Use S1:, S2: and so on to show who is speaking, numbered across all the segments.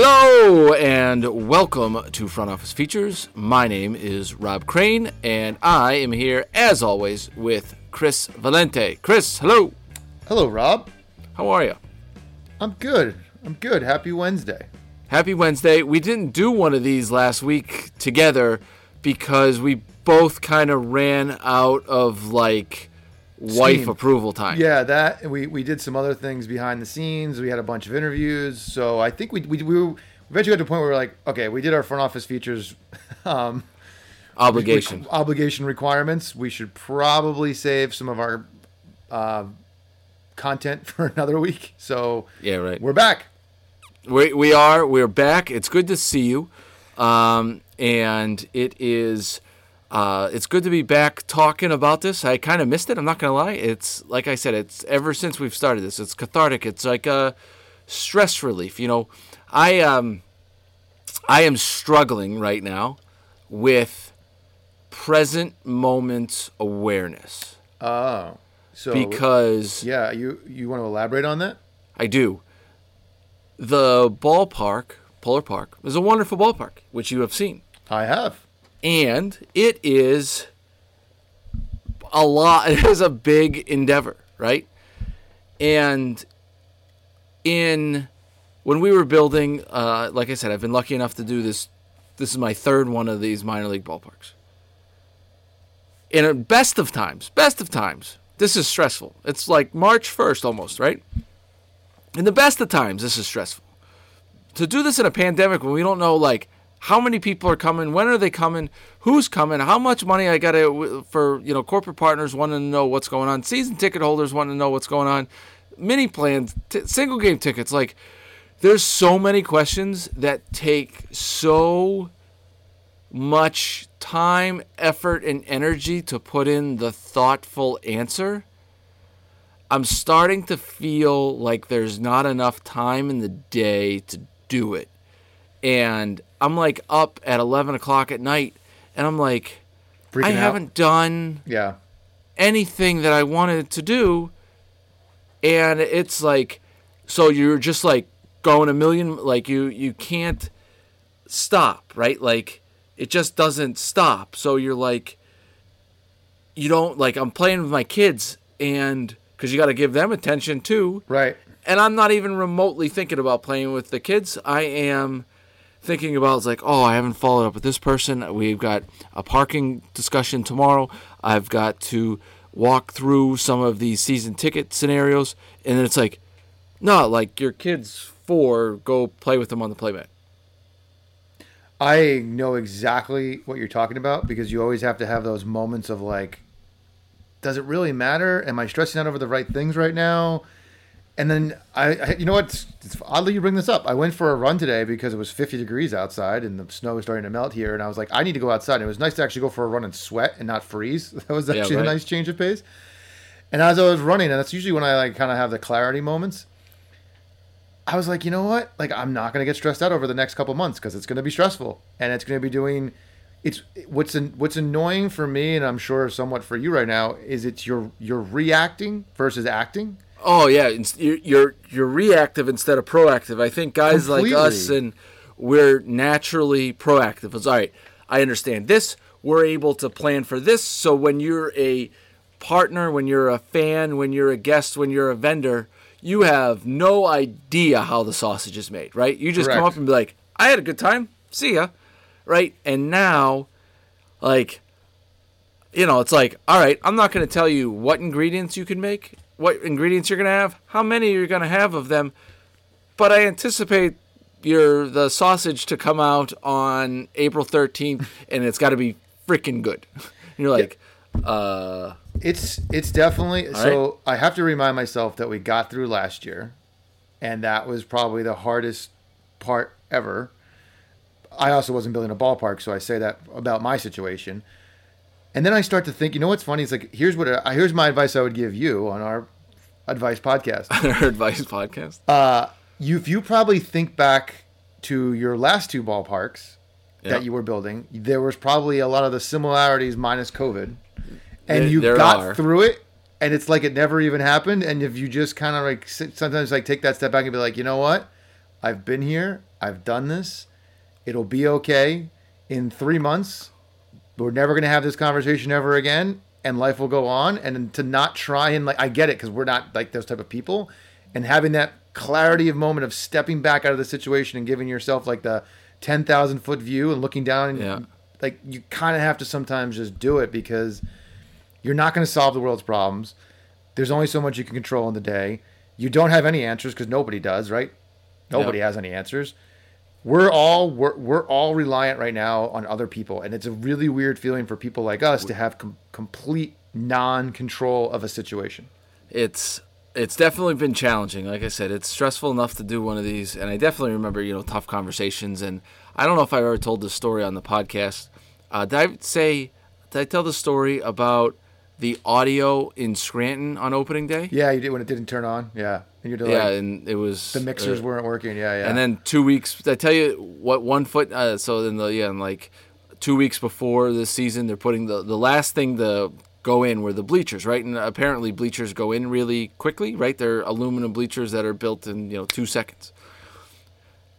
S1: Hello and welcome to Front Office Features. My name is Rob Crane and I am here as always with Chris Valente. Chris, hello.
S2: Hello, Rob.
S1: How are you?
S2: I'm good. I'm good. Happy Wednesday.
S1: Happy Wednesday. We didn't do one of these last week together because we both kind of ran out of like wife
S2: Steam.
S1: approval time.
S2: Yeah, that we, we did some other things behind the scenes. We had a bunch of interviews, so I think we we we were- eventually got to a point where we are like, okay, we did our front office features um,
S1: Obligation.
S2: requ- obligation requirements. We should probably save some of our uh, content for another week. So
S1: Yeah, right.
S2: we're back.
S1: We, we are. We're back. It's good to see you. Um, and it is. Uh, it's good to be back talking about this. I kind of missed it. I'm not gonna lie. It's like I said. It's ever since we've started this. It's cathartic. It's like a stress relief. You know, I um, I am struggling right now with present moment awareness
S2: Oh, so
S1: because
S2: yeah, you you want to elaborate on that?
S1: I do. The ballpark, Polar Park, is a wonderful ballpark, which you have seen.
S2: I have.
S1: And it is a lot, it is a big endeavor, right? And in when we were building, uh, like I said, I've been lucky enough to do this. This is my third one of these minor league ballparks. In a best of times, best of times, this is stressful. It's like March 1st almost, right? In the best of times, this is stressful. To do this in a pandemic when we don't know, like, how many people are coming, when are they coming, who's coming, how much money I got for, you know, corporate partners wanting to know what's going on, season ticket holders wanting to know what's going on, mini plans, t- single game tickets. Like, there's so many questions that take so much time, effort, and energy to put in the thoughtful answer. I'm starting to feel like there's not enough time in the day to do it. And I'm like up at 11 o'clock at night, and I'm like,
S2: Freaking
S1: I
S2: out.
S1: haven't done
S2: Yeah.
S1: anything that I wanted to do. And it's like, so you're just like going a million, like you, you can't stop, right? Like it just doesn't stop. So you're like, you don't like, I'm playing with my kids and cause you got to give them attention too.
S2: Right.
S1: And I'm not even remotely thinking about playing with the kids. I am thinking about it's like, oh, I haven't followed up with this person. We've got a parking discussion tomorrow. I've got to walk through some of these season ticket scenarios, and then it's like, no, like your kids four, go play with them on the playmat.
S2: I know exactly what you're talking about because you always have to have those moments of like, does it really matter? Am I stressing out over the right things right now? And then I, I you know what? It's, it's oddly you bring this up. I went for a run today because it was 50 degrees outside and the snow was starting to melt here. And I was like, I need to go outside. And it was nice to actually go for a run and sweat and not freeze. That was
S1: Yeah,
S2: actually
S1: right.
S2: a nice change of pace. And as I was running, and that's usually when I like kind of have the clarity moments. I was like, you know what? Like, I'm not going to get stressed out over the next couple months because it's going to be stressful, and it's going to be doing. It's what's an, what's annoying for me, and I'm sure somewhat for you right now, is it's you're you're reacting versus acting.
S1: Oh yeah, you're you're, you're reactive instead of proactive. I think guys like us and we're naturally proactive. It's all right. I understand this. We're able to plan for this. So when you're a partner, when you're a fan, when you're a guest, when you're a vendor, you have no idea how the sausage is made, right? You just come up and be like, "I had a good time. See ya," right? And now, like you know, it's like, all right, I'm not going to tell you what ingredients you can make, what ingredients you're going to have, how many you're going to have of them, but I anticipate your the sausage to come out on April 13th, and it's got to be freaking good. And you're like, uh,
S2: It's it's definitely so. I have to remind myself that we got through last year, and that was probably the hardest part ever. I also wasn't building a ballpark, so I say that about my situation. And then I start to think, you know what's funny? It's like here's what I, here's my advice I would give you on our advice podcast.
S1: our advice podcast.
S2: Uh, you if you probably think back to your last two ballparks
S1: Yep.
S2: that you were building, there was probably a lot of the similarities minus COVID, and
S1: There-
S2: you
S1: there
S2: got
S1: are.
S2: through it, and it's like it never even happened. And if you just kind of like sometimes like take that step back and be like, you know what, I've been here, I've done this, it'll be okay. In three months, we're never gonna have this conversation ever again, and life will go on. And to not try and like, I get it because we're not like those type of people, and having that clarity of moment of stepping back out of the situation and giving yourself like the ten thousand foot view and looking down and
S1: Yeah.
S2: like you kind of have to sometimes just do it because you're not going to solve the world's problems. There's only so much you can control in the day. You don't have any answers because nobody does, right? Nobody
S1: Yep.
S2: has any answers. We're all we're, we're all reliant right now on other people, and it's a really weird feeling for people like us to have com- complete non-control of a situation.
S1: it's it's definitely been challenging. Like I said, it's stressful enough to do one of these, and I definitely remember you know tough conversations. And I don't know if I've ever told this story on the podcast. Uh, did I say? Did I tell the story about the audio in Scranton on opening day?
S2: Yeah, you did when it didn't turn on. Yeah, and you're
S1: doing
S2: Yeah,
S1: and it was
S2: the mixers
S1: uh,
S2: weren't working. Yeah, yeah.
S1: And then two weeks, I tell you what one foot. Uh, so then the yeah, and like two weeks before the season, they're putting the the last thing to go in were the bleachers, right? And apparently bleachers go in really quickly, right? They're aluminum bleachers that are built in you know two seconds.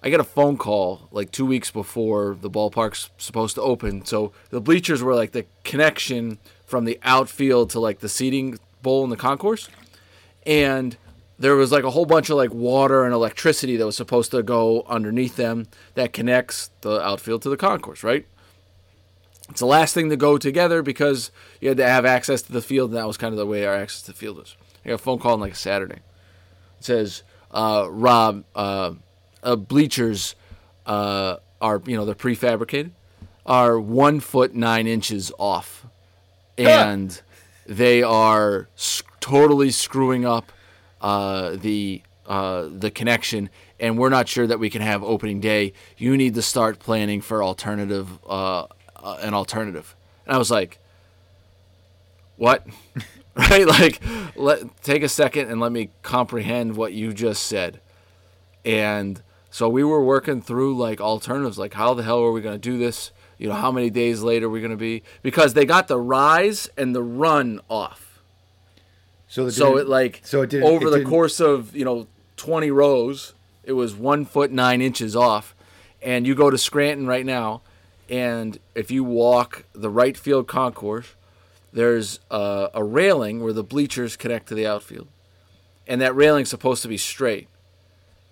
S1: I get a phone call like two weeks before the ballpark's supposed to open. So the bleachers were like the connection from the outfield to like the seating bowl in the concourse and there was like a whole bunch of like water and electricity that was supposed to go underneath them that connects the outfield to the concourse, right? It's the last thing to go together because you had to have access to the field, and that was kind of the way our access to the field was. I got a phone call on like a Saturday. It says, uh, "Rob, uh, uh, bleachers uh, are you know they're prefabricated, are one foot nine inches off, and they are s- totally screwing up uh, the uh, the connection, and we're not sure that we can have opening day. You need to start planning for alternative, uh, uh, an alternative." And I was like, "What?" right? Like, let take a second and let me comprehend what you just said. And so we were working through like alternatives, like how the hell are we going to do this? You know, how many days later we're going to be? Because they got the rise and the run off.
S2: so
S1: So it like
S2: so it didn't-
S1: over
S2: it
S1: the
S2: didn't-
S1: course of you know 20 rows, it was one foot nine inches off. And you go to Scranton right now, and if you walk the right field concourse, there's a, a railing where the bleachers connect to the outfield, and that railing's supposed to be straight.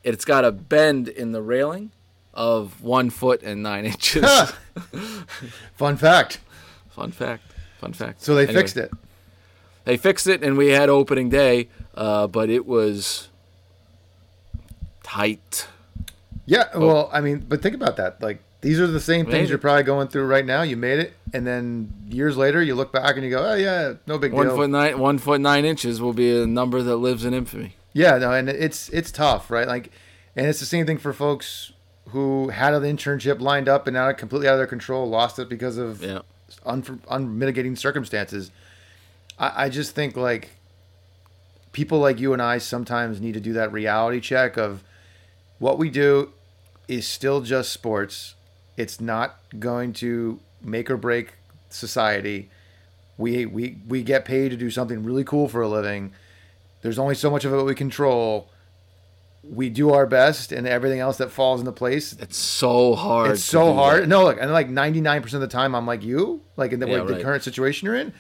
S1: It's got a bend in the railing of one foot and nine inches.
S2: Fun fact.
S1: Fun fact. Fun fact.
S2: So they
S1: Anyway,
S2: fixed it.
S1: They fixed it, and we had opening day, uh, but it was tight.
S2: Yeah, well, I mean, but think about that. Like these are the same
S1: Made
S2: things
S1: it.
S2: you're probably going through right now. You made it, and then years later, you look back and you go, "Oh yeah, no big
S1: One
S2: deal."
S1: foot nine, one foot nine inches will be a number that lives in infamy.
S2: Yeah, no, and it's it's tough, right? Like, and it's the same thing for folks who had an internship lined up and now completely out of their control, lost it because of
S1: Yeah.
S2: un- unmitigating circumstances. I, I just think like people like you and I sometimes need to do that reality check of what we do is still just sports. It's not going to make or break society. We we we get paid to do something really cool for a living. There's only so much of it we control. We do our best, and everything else that falls into place
S1: It's so hard.
S2: it's so hard.
S1: that.
S2: No, look, and like ninety nine percent of the time, I'm like you, like in the,
S1: Yeah,
S2: like the current situation you're in.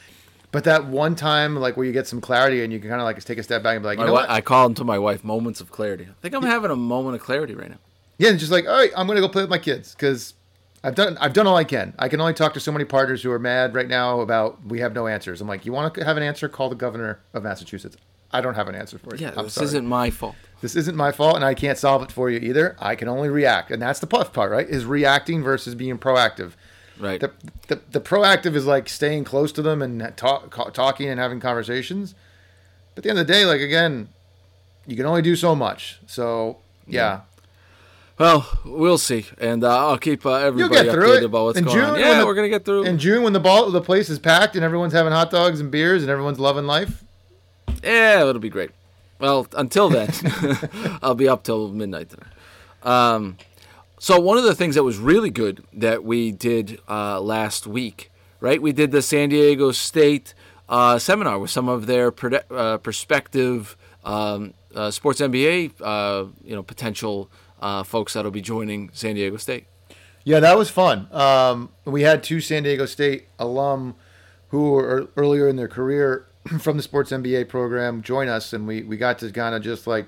S2: But that one time, like where you get some clarity and you can kind of like take a step back and be like, you
S1: My
S2: know what?
S1: I call them to my wife moments of clarity. I think I'm having a moment of clarity right now.
S2: yeah, and just like, all right, I'm gonna go play with my kids because I've done I've done all I can. I can only talk to so many partners who are mad right now about we have no answers. I'm like, you want to have an answer? Call the governor of Massachusetts. I don't have an answer for you.
S1: Yeah,
S2: I'm
S1: this
S2: sorry.
S1: isn't my fault.
S2: this isn't my fault, and I can't solve it for you either. I can only react, and that's the puff part, right? Is reacting versus being proactive.
S1: Right.
S2: The, the, the proactive is like staying close to them and talk, talking and having conversations. But at the end of the day, like again, you can only do so much. So yeah,
S1: Well, we'll see, and uh, I'll keep uh, everybody updated
S2: it.
S1: about what's
S2: in
S1: going
S2: June,
S1: on. Yeah,
S2: the-
S1: we're gonna get through.
S2: In June, when the ball the place is packed and everyone's having hot dogs and beers and everyone's loving life.
S1: Yeah, it'll be great. Well, until then, I'll be up till midnight tonight. Um, so one of the things that was really good that we did uh, last week, right? We did the San Diego State uh, seminar with some of their uh, prospective um, uh, sports MBA, uh, you know, potential uh, folks that'll be joining San Diego State.
S2: Yeah, that was fun. Um, we had two San Diego State alum who were earlier in their career from the Sports MBA program join us, and we, we got to kind of just like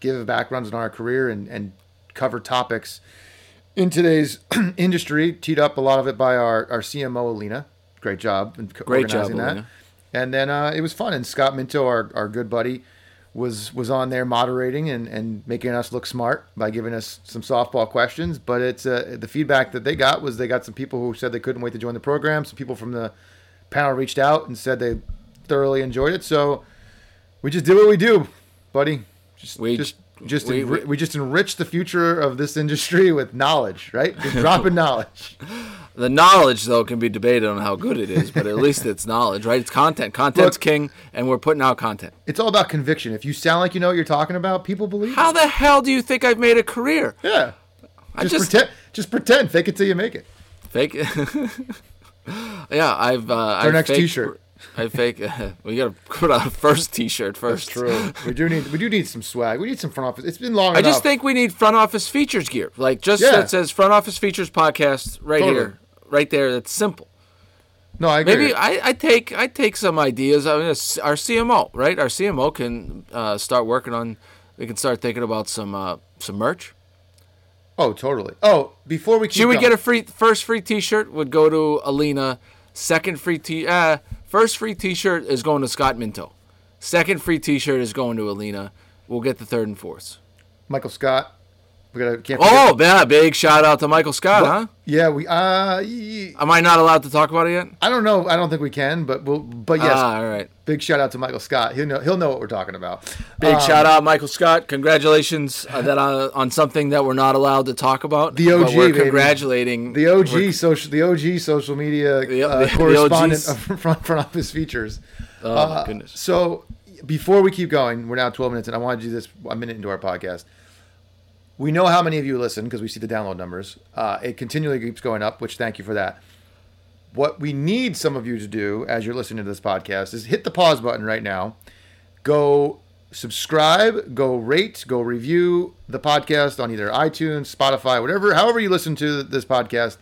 S2: give backgrounds on our career and, and cover topics in today's industry. Teed up a lot of it by our, our CMO, Alina. Great job. in co-
S1: Great job,
S2: organizing that.
S1: Alina.
S2: And then uh, it was fun. And Scott Minto, our, our good buddy, was was on there moderating and, and making us look smart by giving us some softball questions. But it's uh, the feedback that they got was they got some people who said they couldn't wait to join the program. Some people from the panel reached out and said they thoroughly enjoyed it. So we just did what we do, buddy. Just
S1: We-
S2: just just
S1: we-
S2: enri-
S1: we-
S2: we just enrich the future of this industry with knowledge, right? Just dropping knowledge.
S1: The knowledge, though, can be debated on how good it is, but at least it's knowledge, right? It's content. Content's
S2: Look-
S1: king, and we're putting out content.
S2: It's all about conviction. If you sound like you know what you're talking about, people believe. it.
S1: How the hell do you think I've made a career?
S2: Yeah.
S1: I
S2: Just,
S1: just-
S2: pretend. Just pretend. Fake it till you make it.
S1: Fake. It. yeah, I've. Uh,
S2: Our
S1: I've
S2: next
S1: faked-
S2: T-shirt.
S1: I fake. we gotta put out a first T-shirt first.
S2: That's True. we do need. We do need some swag. We need some front office. It's been long
S1: I
S2: enough.
S1: just think we need front office features gear, like just
S2: Yeah.
S1: that says front office features podcast right
S2: Totally.
S1: here, right there. That's simple.
S2: No, I agree.
S1: Maybe I, I take I take some ideas. I mean, our CMO, right? Our CMO can uh, start working on. We can start thinking about some uh, some merch.
S2: oh, totally. Oh, before we keep
S1: Should we
S2: going-
S1: get a free first free T-shirt? Would go to Alina. Second free T. Uh, first free T-shirt is going to Scott Minto. Second free T-shirt is going to Alina. We'll get the third and fourth.
S2: Michael Scott? We gotta. Can't forget-
S1: Oh, yeah, big shout out to Michael Scott, huh?
S2: Yeah. We. Uh.
S1: Am I not allowed to talk about it yet?
S2: I don't know. I don't think we can. But we'll. But yes.
S1: Ah, all right.
S2: big shout out to Michael Scott. He'll know. He'll know what we're talking about.
S1: Big
S2: Um,
S1: shout out, Michael Scott. Congratulations uh, that uh, on something that we're not allowed to talk about.
S2: The
S1: but
S2: OG,
S1: we're
S2: baby.
S1: congratulating
S2: The OG social. The OG social media
S1: Yep,
S2: uh,
S1: the- the
S2: correspondent
S1: OGs.
S2: of front front office features.
S1: Oh
S2: Uh,
S1: my goodness.
S2: So before we keep going, we're now 12 minutes, and I want to do this a minute into our podcast. We know how many of you listen because we see the download numbers. Uh, it continually keeps going up, which thank you for that. What we need some of you to do as you're listening to this podcast is hit the pause button right now. Go subscribe, go rate, go review the podcast on either iTunes, Spotify, whatever, however you listen to this podcast.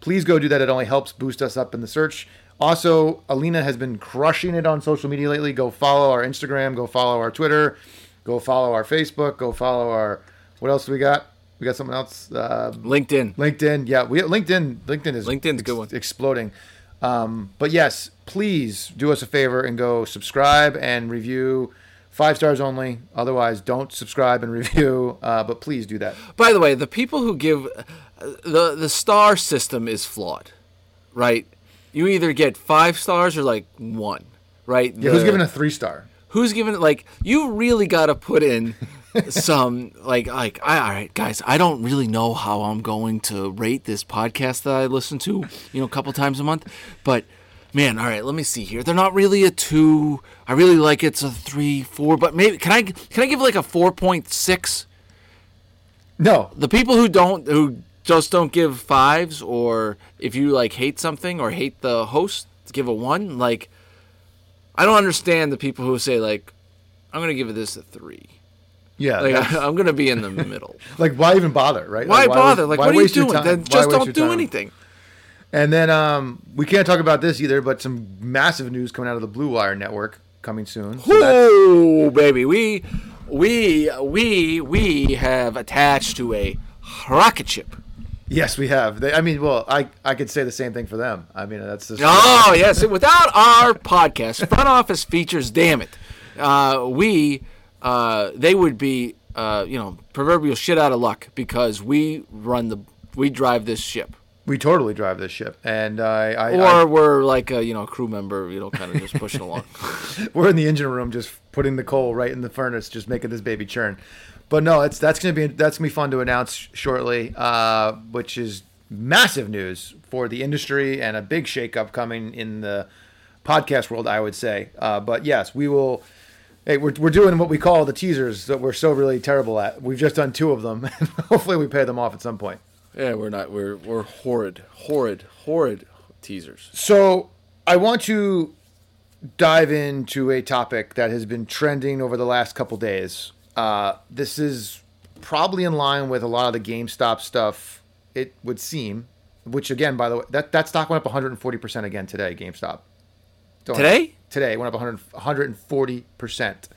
S2: Please go do that. It only helps boost us up in the search. Also, Alina has been crushing it on social media lately. Go follow our Instagram, go follow our Twitter, go follow our Facebook, go follow our what else do we got? We got something else. Uh,
S1: LinkedIn.
S2: LinkedIn, yeah, we LinkedIn. LinkedIn is
S1: LinkedIn's a good one.
S2: exploding. Um, but yes, please do us a favor and go subscribe and review. Five stars only. Otherwise, don't subscribe and review. Uh, but please do that.
S1: By the way, the people who give uh, the the star system is flawed, right? You either get five stars or like one, right?
S2: Yeah, who's giving a three star?
S1: who's giving like you really got to put in some like like I, all right guys i don't really know how i'm going to rate this podcast that i listen to you know a couple times a month but man all right let me see here. They're not really a two i really like it's a three four but maybe can i can i give like a 4.6
S2: No,
S1: the people who don't who just don't give fives or if you like hate something or hate the host give a one like i don't understand the people who say like i'm gonna give this a three
S2: yeah,
S1: like
S2: that's-
S1: i'm gonna be in the middle
S2: like why even bother, right?
S1: why,
S2: Like,
S1: bother like
S2: why
S1: what are you
S2: waste your
S1: doing
S2: time?
S1: then just don't do
S2: time?
S1: anything
S2: And then um, we can't talk about this either, but some massive news coming out of the Blue Wire network coming soon. So
S1: oh baby we we we we have attached to a rocket ship
S2: Yes, we have. They, I mean, well, I I could say the same thing for them. I mean, that's just
S1: Oh yes, without our podcast, front office features, damn it, uh, we uh, they would be uh, you know proverbial shit out of luck because we run the we drive this ship,
S2: we totally drive this ship, and I, I,
S1: or
S2: I
S1: we're like a you know crew member, you know, kind of just pushing along.
S2: we're in the engine room just putting the coal right in the furnace, just making this baby churn. But no, it's that's gonna be that's gonna be fun to announce shortly, uh, which is massive news for the industry and a big shakeup coming in the podcast world, I would say. Uh, but yes, we will. Hey, we're, we're doing what we call the teasers that we're so really terrible at. We've just done two of them, and hopefully we pay them off at some point.
S1: yeah, we're not. We're we're horrid, horrid, horrid teasers.
S2: So I want to dive into a topic that has been trending over the last couple days. Uh, this is probably in line with a lot of the GameStop stuff. It would seem, which again, by the way, that that stock went up 140 percent again today. GameStop Don't-
S1: Today?
S2: Today it went up 100, 140 percent.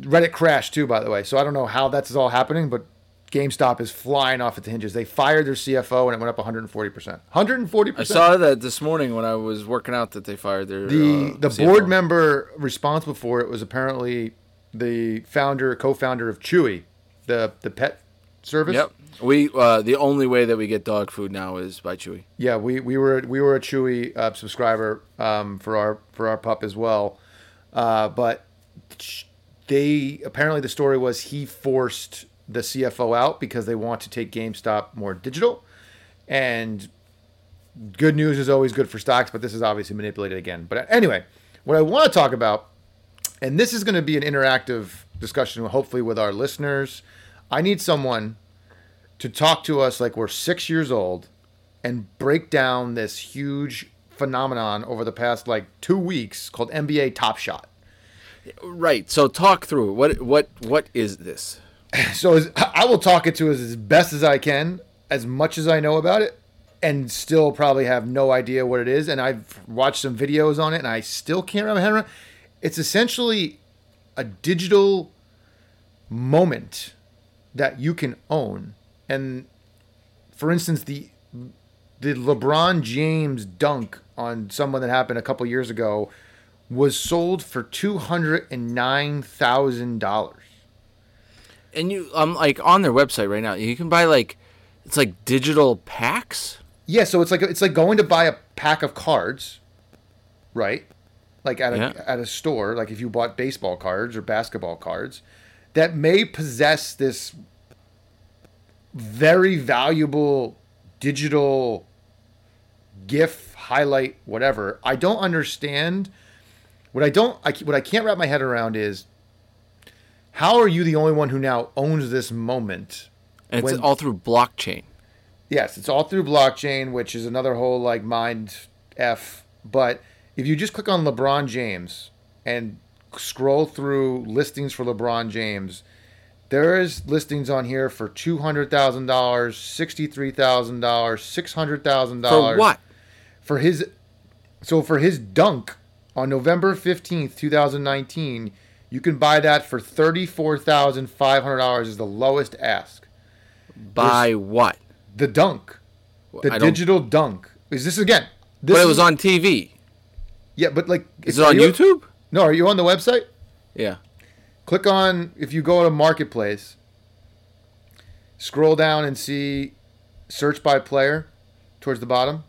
S2: Reddit crashed too, by the way. So I don't know how that's all happening, but GameStop is flying off at the hinges. They fired their CFO and it went up 140 percent. 140.
S1: I
S2: percent.
S1: saw that this morning when I was working out that they fired their
S2: the
S1: uh,
S2: the
S1: CFO.
S2: board member responsible for it was apparently the founder co-founder of Chewy, the the pet service.
S1: Yep. We uh, the only way that we get dog food now is by Chewy.
S2: Yeah, we, we were we were a Chewy uh, subscriber um, for our for our pup as well, uh, but they apparently the story was he forced the CFO out because they want to take GameStop more digital, and good news is always good for stocks, but this is obviously manipulated again. But anyway, what I want to talk about, and this is going to be an interactive discussion, hopefully with our listeners. I need someone to talk to us like we're six years old and break down this huge phenomenon over the past like two weeks called NBA Top Shot.
S1: Right. So talk through what what what is this?
S2: So as, I will talk it to us as best as I can, as much as I know about it, and still probably have no idea what it is. And I've watched some videos on it, and I still can't wrap my head around. It's essentially a digital moment that you can own. And for instance, the the LeBron James dunk on someone that happened a couple years ago was sold for two hundred and nine thousand dollars.
S1: And you um like on their website right now, you can buy like it's like digital packs.
S2: Yeah, so it's like it's like going to buy a pack of cards, right? Like at a
S1: Yeah.
S2: at a store, like if you bought baseball cards or basketball cards, that may possess this very valuable digital GIF highlight, whatever. I don't understand. What I don't, I, what I can't wrap my head around is, how are you the only one who now owns this moment?
S1: And it's
S2: When-
S1: all through blockchain.
S2: Yes, it's all through blockchain, which is another whole like mind f. But if you just click on LeBron James and scroll through listings for LeBron James, there is listings on here for two hundred thousand dollars, sixty three thousand dollars, six hundred thousand dollars.
S1: For what?
S2: for his. So for his dunk on November fifteenth, two thousand nineteen, you can buy that for thirty four thousand five hundred dollars. Is the lowest ask.
S1: Buy what?
S2: The dunk. The digital dunk. Is this again? This
S1: But it
S2: is-
S1: was on TV.
S2: Yeah, but like,
S1: Is it on
S2: you-
S1: YouTube?
S2: No, are you on the website?
S1: Yeah.
S2: Click on if you go to Marketplace. Scroll down and see search by player towards the bottom.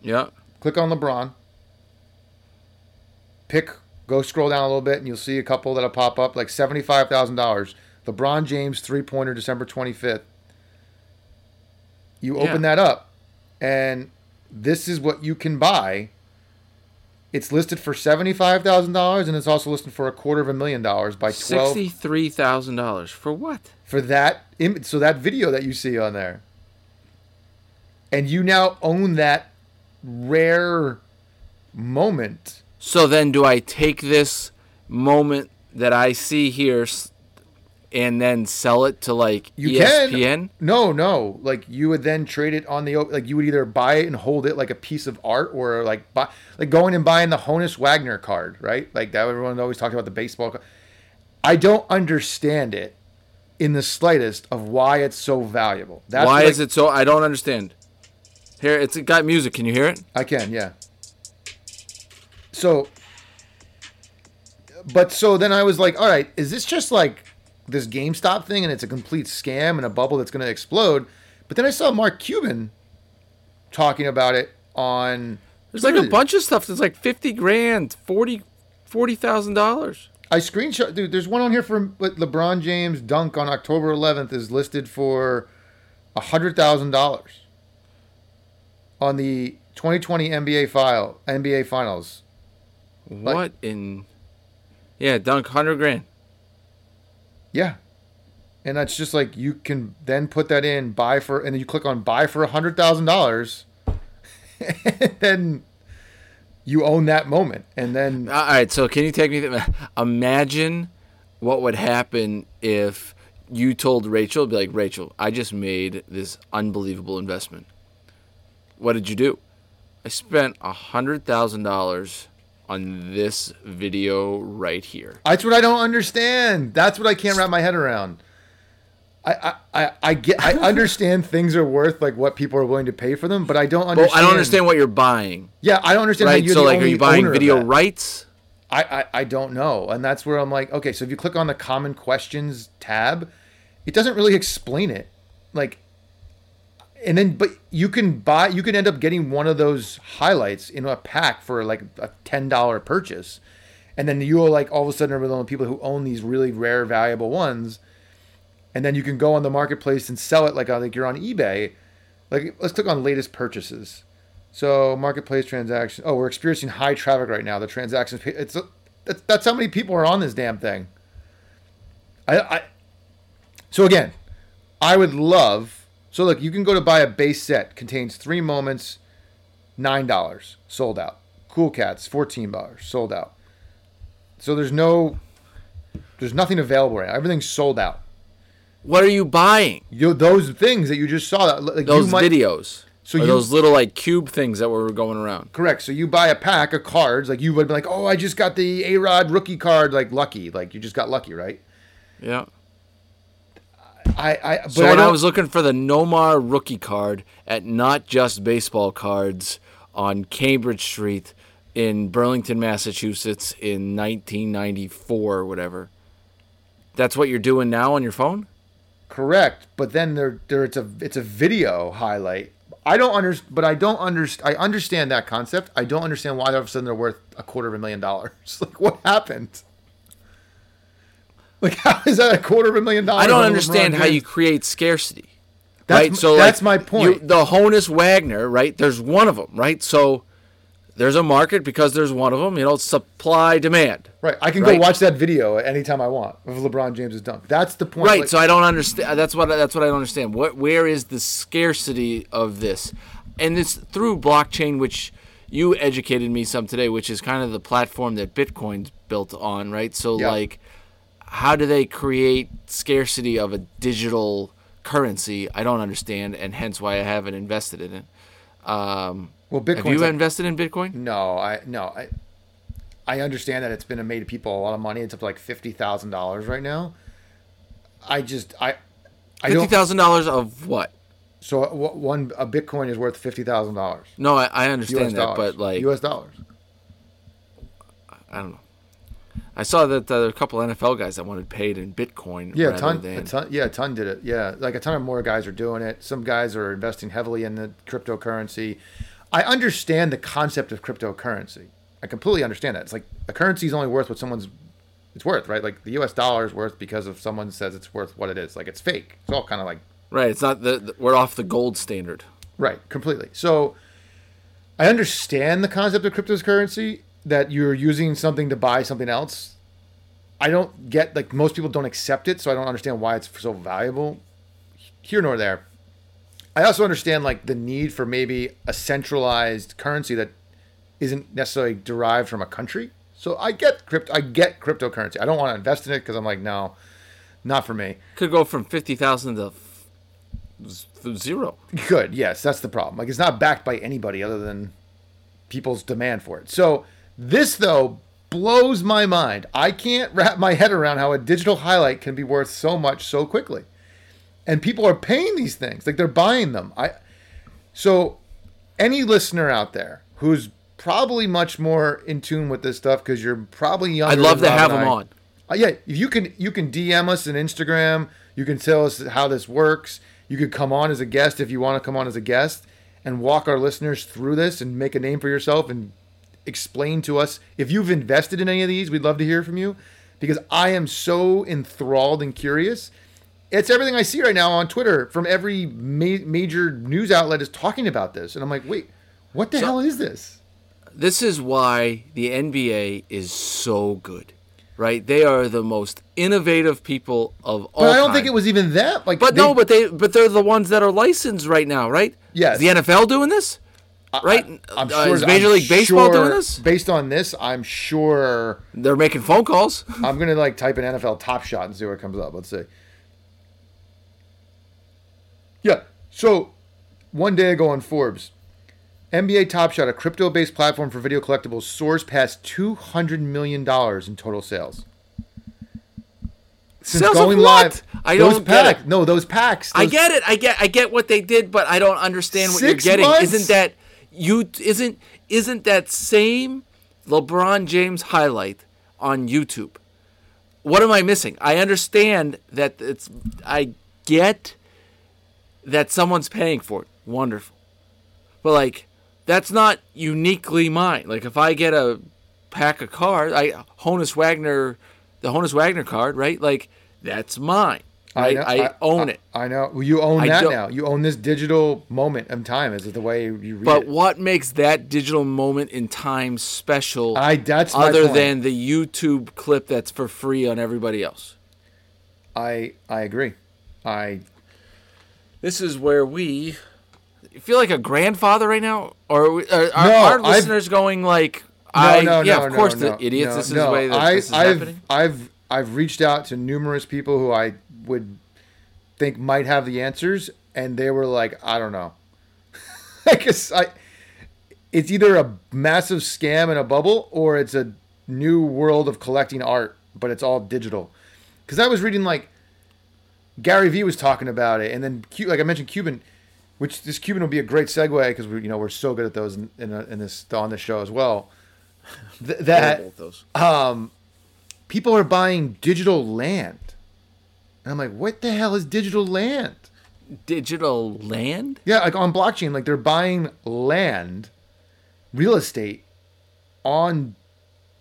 S1: Yeah.
S2: Click on LeBron. Pick. Go scroll down a little bit, and you'll see a couple that'll pop up, like seventy-five thousand dollars. LeBron James three-pointer, December twenty-fifth. You open
S1: Yeah.
S2: that up, and this is what you can buy. It's listed for seventy-five thousand dollars, and it's also listed for a quarter of a million dollars by twelve.
S1: Sixty-three thousand dollars for what?
S2: for that. Im- so that video that you see on there, and you now own that rare moment.
S1: So then, do I take this moment that I see here and then sell it to like
S2: You
S1: ESPN?
S2: can. No, no. Like you would then trade it on the like you would either buy it and hold it like a piece of art, or like buy like going and buying the Honus Wagner card, right? Like that. Everyone always talked about the baseball. Card. I don't understand it, in the slightest of why it's so valuable. That's
S1: Why
S2: like-
S1: is it so? I don't understand. Here, it's got music. Can you hear it?
S2: I can, yeah. So, but so then I was like, all right, is this just like this GameStop thing and it's a complete scam and a bubble that's going to explode? But then I saw Mark Cuban talking about it on.
S1: There's like a bunch of stuff that's like 50 grand, 40 $40,000.
S2: I screenshot, dude. There's one on here from LeBron James dunk on October 11th is listed for a hundred thousand dollars on the 2020 NBA file NBA Finals.
S1: What in. Yeah, dunk 100 grand.
S2: Yeah. And that's just like you can then put that in, buy for, and then you click on buy for a hundred thousand dollars, and then you own that moment. And then
S1: All right, so can you take me? Th- imagine what would happen if you told Rachel, be like, Rachel, I just made this unbelievable investment. What did you do? I spent a hundred thousand dollars on this video right here.
S2: that's what I don't understand. That's what I can't wrap my head around. I, I, I, I get I understand things are worth like what people are willing to pay for them, but I don't
S1: Well,
S2: understand.
S1: I don't understand what you're buying.
S2: Yeah, I don't understand
S1: Right?
S2: you're
S1: So, like, are you buying video rights?
S2: I, I, I don't know. And that's where I'm like, okay, so if you click on the common questions tab, it doesn't really explain it. Like, and then, but you can buy, you can end up getting one of those highlights in a pack for like a $10 purchase. And then you'll like all of a sudden are the people who own these really rare, valuable ones. And then you can go on the marketplace and sell it like, uh, like you're on eBay. Like, let's click on latest purchases. So marketplace transaction. Oh, we're experiencing high traffic right now. The transactions. It's that's, that's how many people are on this damn thing. I, I. So again, I would love. So look, you can go to buy a base set. Contains three moments, nine dollars, sold out. Cool Cats, fourteen dollars, sold out. So there's no, there's nothing available right now. Everything's sold out.
S1: What are you buying?
S2: You those things that you just saw. That like
S1: Those
S2: might,
S1: videos.
S2: So you-
S1: those little like cube things that were going around.
S2: Correct. So you buy a pack of cards, like you would be like, oh, I just got the A Rod rookie card, like lucky, like you just got lucky, right?
S1: Yeah.
S2: I, I, but
S1: So when I,
S2: don't-
S1: was looking for the Nomar rookie card at not just baseball cards on Cambridge Street in Burlington, Massachusetts in 1994 or whatever. That's what you're doing now on your phone?
S2: correct, but then there, there, it's a, it's a video highlight. I don't understand, but I don't understand. I understand that concept. I don't understand why all of a sudden they're worth a quarter of a million dollars. Like, what happened? Like, how is that a quarter of a million dollars?
S1: I don't understand how you create scarcity.
S2: That's,
S1: right? So
S2: that's
S1: like,
S2: my point.
S1: You, the Honus Wagner, right? There's one of them, right? So there's a market because there's one of them. You know, supply demand.
S2: right. I can
S1: right.
S2: go watch that video anytime I want of LeBron James's dunk. That's the point.
S1: Right.
S2: Like-
S1: so I don't understand. That's what that's what I don't understand. What where is the scarcity of this? And it's through blockchain, which you educated me some today, which is kind of the platform that Bitcoin's built on, right? So
S2: Yeah.
S1: like, how do they create scarcity of a digital currency? I don't understand, and hence why I haven't invested in it. Um,
S2: well,
S1: have you
S2: like-
S1: invested in Bitcoin?
S2: No, I no, I I understand that it's been made people a lot of money. It's up to like fifty thousand dollars right now. I just I I
S1: Fifty thousand dollars of what?
S2: So one a Bitcoin is worth fifty thousand dollars.
S1: No, I, I understand
S2: U.S.
S1: that,
S2: dollars.
S1: but like,
S2: U.S. dollars.
S1: I don't know. I saw that there are a couple NFL guys that wanted paid in Bitcoin.
S2: Yeah, a ton,
S1: than,
S2: a ton. Yeah, a ton did it. Yeah, like a ton of more guys are doing it. Some guys are investing heavily in the cryptocurrency. I understand the concept of cryptocurrency. I completely understand that. It's like a currency is only worth what someone's it's worth, right? Like the U.S. dollar is worth because if someone says it's worth what it is. Like it's fake. It's all kind of like
S1: Right. It's not the, the we're off the gold standard.
S2: Right, completely. So I understand the concept of cryptocurrency that you're using something to buy something else. I don't get like most people don't accept it, so I don't understand why it's so valuable. Here nor there. I also understand like the need for maybe a centralized currency that isn't necessarily derived from a country. So I get crypto I get cryptocurrency. I don't want to invest in it because I'm like, no, not for me.
S1: Could go from fifty thousand to f- zero.
S2: Good. Yes, that's the problem. Like it's not backed by anybody other than people's demand for it. So this though blows my mind. I can't wrap my head around how a digital highlight can be worth so much so quickly. And people are paying these things, like they're buying them. I so any listener out there who's probably much more in tune with this stuff because you're probably younger.
S1: I'd love to have them
S2: I.
S1: on.
S2: Uh, yeah, if you can you can DM us on Instagram. You can tell us how this works. You could come on as a guest if you want to come on as a guest and walk our listeners through this and make a name for yourself and explain to us if you've invested in any of these. We'd love to hear from you because I am so enthralled and curious. It's everything I see right now on Twitter from every ma- major news outlet is talking about this, and I'm like, wait, what the hell is this?
S1: This is why the NBA is so good, right? They are the most innovative people of all
S2: But I don't
S1: time.
S2: think it was even that. Like,
S1: But
S2: they-
S1: no, but they but they're the ones that are licensed right now, right?
S2: Yes.
S1: Is the NFL doing this? Right?
S2: I'm
S1: Uh,
S2: sure
S1: is Major League Baseball
S2: sure-
S1: doing this?
S2: Based on this, I'm sure
S1: They're making phone calls.
S2: I'm gonna like type in NFL Top Shot and see what comes up. Let's see. Yeah. So one day ago on Forbes, NBA Top Shot, a crypto-based platform for video collectibles, soars past two hundred million dollars in total sales. Since
S1: Sales of what? I
S2: those
S1: don't get
S2: packs,
S1: it.
S2: No, those packs.
S1: I get it. I get I get what they did, but I don't understand what you're getting.
S2: months?
S1: Isn't that you isn't isn't that same LeBron James highlight on YouTube? What am I missing? I understand that it's I get that someone's paying for it. Wonderful. But like that's not uniquely mine. Like if I get a pack of cards, I Honus Wagner the Honus Wagner card, right? Like that's mine. Right? I, own it.
S2: I know. Well, you own
S1: I
S2: that now. You own this digital moment of time. Is it the way you read
S1: But
S2: it?
S1: what makes that digital moment in time special
S2: I that's
S1: other than the YouTube clip that's for free on everybody else?
S2: I I agree. I
S1: This is where we feel like a grandfather right now, or are, we, are, are
S2: No,
S1: our
S2: I've-
S1: listeners going like,
S2: no
S1: I
S2: no
S1: yeah,
S2: no
S1: of course the idiots. this is the way that
S2: I,
S1: this is
S2: I've,
S1: happening.
S2: I've I've reached out to numerous people who I would think might have the answers, and they were like, I don't know. I guess I. It's either a massive scam in a bubble, or it's a new world of collecting art, but it's all digital. Because I was reading like Gary Vee was talking about it, and then like I mentioned Cuban, which this Cuban will be a great segue because we you know we're so good at those in, in, in this on this show as well. Th- that
S1: Both those.
S2: um, people are buying digital land, and I'm like, what the hell is digital land?
S1: digital land.
S2: Yeah, like on blockchain, like they're buying land, real estate, on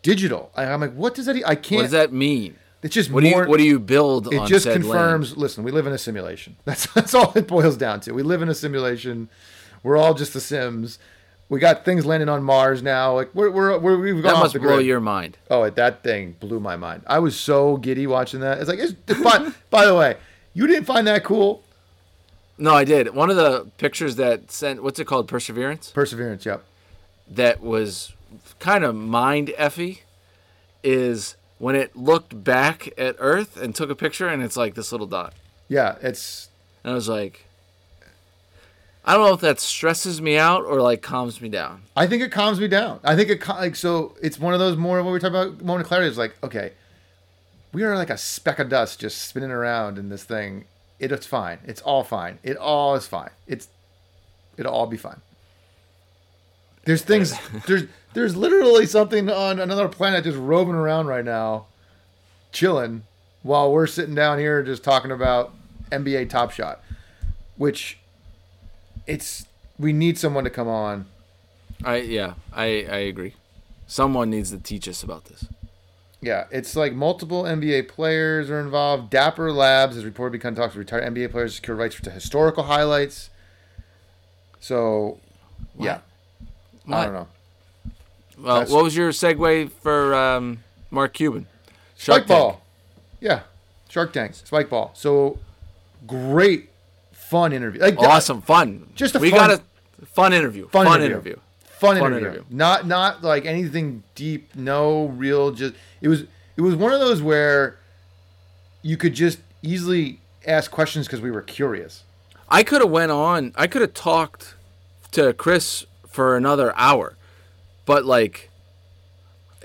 S2: digital. I'm like, what does that? e- I can't.
S1: What does that mean?
S2: It's just
S1: What do
S2: more.
S1: you what do you build
S2: it just confirms.
S1: land?
S2: Listen, we live in a simulation. That's that's all it boils down to. We live in a simulation. We're all just the Sims. We got things landing on Mars now. Like we're we're, we're we've gone
S1: That
S2: off
S1: must
S2: the
S1: blow
S2: grid.
S1: your mind.
S2: Oh, that thing blew my mind. I was so giddy watching that. It's like, it's, by, by the way, you didn't find that cool?
S1: No, I did. One of the pictures that sent what's it called? Perseverance.
S2: Perseverance, yep.
S1: that was kind of mind effy is when it looked back at Earth and took a picture, and it's like this little dot.
S2: Yeah, it's
S1: And I was like, I don't know if that stresses me out or like calms me down.
S2: I think it calms me down. I think it like so. It's one of those more what we talk about moment of clarity. Is like okay, we are like a speck of dust just spinning around in this thing. It, it's fine. It's all fine. It all is fine. It's it'll all be fine. There's things. There's there's literally something on another planet just roving around right now, chilling, while we're sitting down here just talking about NBA Top Shot, which it's we need someone to come on
S1: I yeah, I I agree. Someone needs to teach us about this.
S2: Yeah, it's like multiple NBA players are involved. Dapper Labs has reported become talks with retired NBA players to secure rights to historical highlights. So, yeah, I don't know.
S1: Well,
S2: That's-
S1: what was your segue for um, Mark Cuban? Shark
S2: Spike
S1: Tank.
S2: Ball, yeah, Shark Tank, Spike Ball. So, great, fun interview. Like
S1: Awesome, fun.
S2: Just a
S1: we
S2: fun-
S1: got a fun interview.
S2: Fun
S1: Fun,
S2: interview.
S1: interview.
S2: fun,
S1: Fun
S2: interview.
S1: interview.
S2: Not not like anything deep. No real. Just it was it was one of those where you could just easily ask questions because we were curious.
S1: I could have went on. I could have talked to Chris for another hour, but like,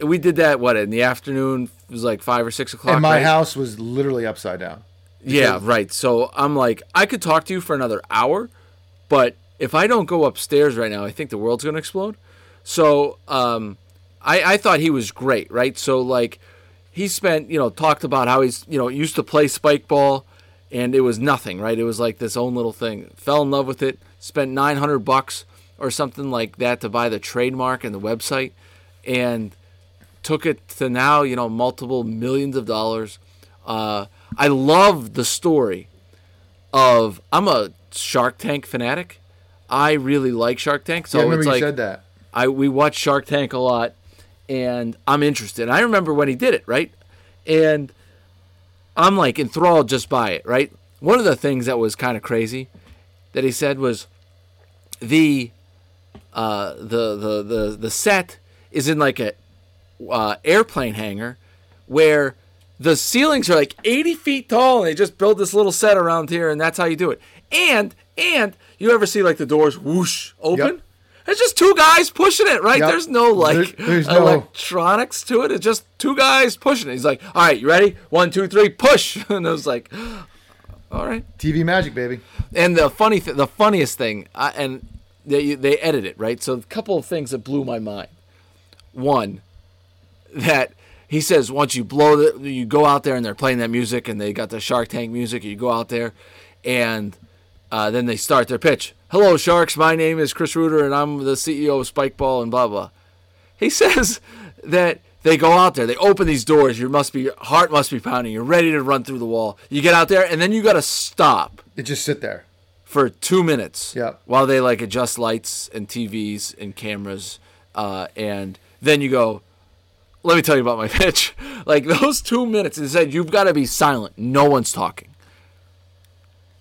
S1: we did that what in the afternoon. It was like five or six o'clock.
S2: And my
S1: right?
S2: house was literally upside down.
S1: Yeah, right. So I'm like, I could talk to you for another hour, but if I don't go upstairs right now, I think the world's gonna explode. So um, I, I thought he was great, right? So like, he spent, you know, talked about how he's, you know, used to play spike ball, and it was nothing, right? It was like this own little thing. Fell in love with it. Spent 900 bucks or something like that to buy the trademark and the website, and took it to now, you know, multiple millions of dollars. Uh, I love the story of I'm a Shark Tank fanatic. I really like Shark Tank, so
S2: yeah, I remember
S1: it's
S2: you
S1: like
S2: said that.
S1: I we watch Shark Tank a lot, and I'm interested. And I remember when he did it, right? And I'm like enthralled just by it, right? One of the things that was kind of crazy that he said was the uh, the the the the set is in like a uh, airplane hangar where the ceilings are like 80 feet tall and they just build this little set around here and that's how you do it and and you ever see like the doors whoosh open
S2: Yep.
S1: it's just two guys pushing it right
S2: Yep.
S1: there's no like
S2: There- there's no-
S1: electronics to it it's just two guys pushing it he's like all right you ready one two three push and i was like all right
S2: TV magic, baby.
S1: and the funny, th- the funniest thing, I, and they they edit it right. So a couple of things that blew my mind. One, that he says once you blow the, you go out there and they're playing that music and they got the Shark Tank music. You go out there, and uh, then they start their pitch. Hello, Sharks. My name is Chris Ruder, and I'm the CEO of Spikeball and blah blah. He says that they go out there, they open these doors. Your must be heart must be pounding. You're ready to run through the wall. You get out there, and then you got to stop
S2: It just sit there.
S1: for two minutes
S2: Yep.
S1: while they like adjust lights and TVs and cameras, uh, and then you go. Let me tell you about my pitch. Like those two minutes, it said you've got to be silent. No one's talking,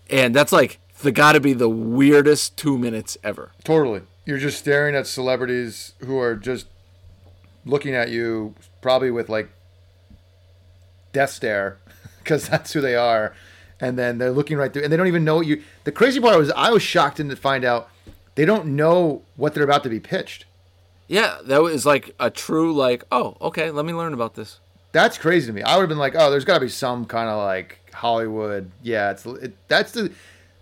S1: and that's like the got to be the weirdest two minutes ever.
S2: Totally. You're just staring at celebrities who are just looking at you, probably with like death stare, because that's who they are. And then they're looking right through, and they don't even know you. The crazy part was, I was shocked to find out they don't know what they're about to be pitched.
S1: Yeah, that was like a true like. Oh, okay. Let me learn about this.
S2: That's crazy to me. I would have been like, oh, there's got to be some kind of like Hollywood. Yeah, it's it, that's the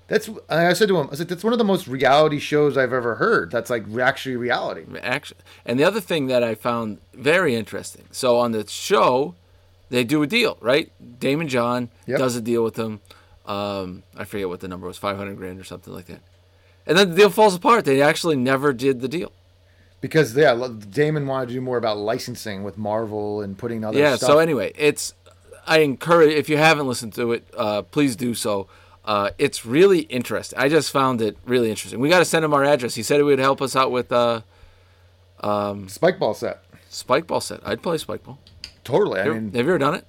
S2: that's. I said to him, I like, that's one of the most reality shows I've ever heard. That's like actually reality.
S1: Action. And the other thing that I found very interesting. So on the show, they do a deal, right? Daymond John
S2: Yep.
S1: does a deal with them. Um, I forget what the number was, five hundred grand or something like that. And then the deal falls apart. They actually never did the deal.
S2: Because yeah, Daymond wanted to do more about licensing with Marvel and putting other
S1: yeah.
S2: stuff.
S1: So anyway, it's I encourage if you haven't listened to it, uh, please do so. Uh, it's really interesting. I just found it really interesting. We got to send him our address. He said he would help us out with uh,
S2: Spike ball set.
S1: spike ball set. I'd play spike ball.
S2: Totally. I
S1: Have
S2: mean,
S1: you ever done it?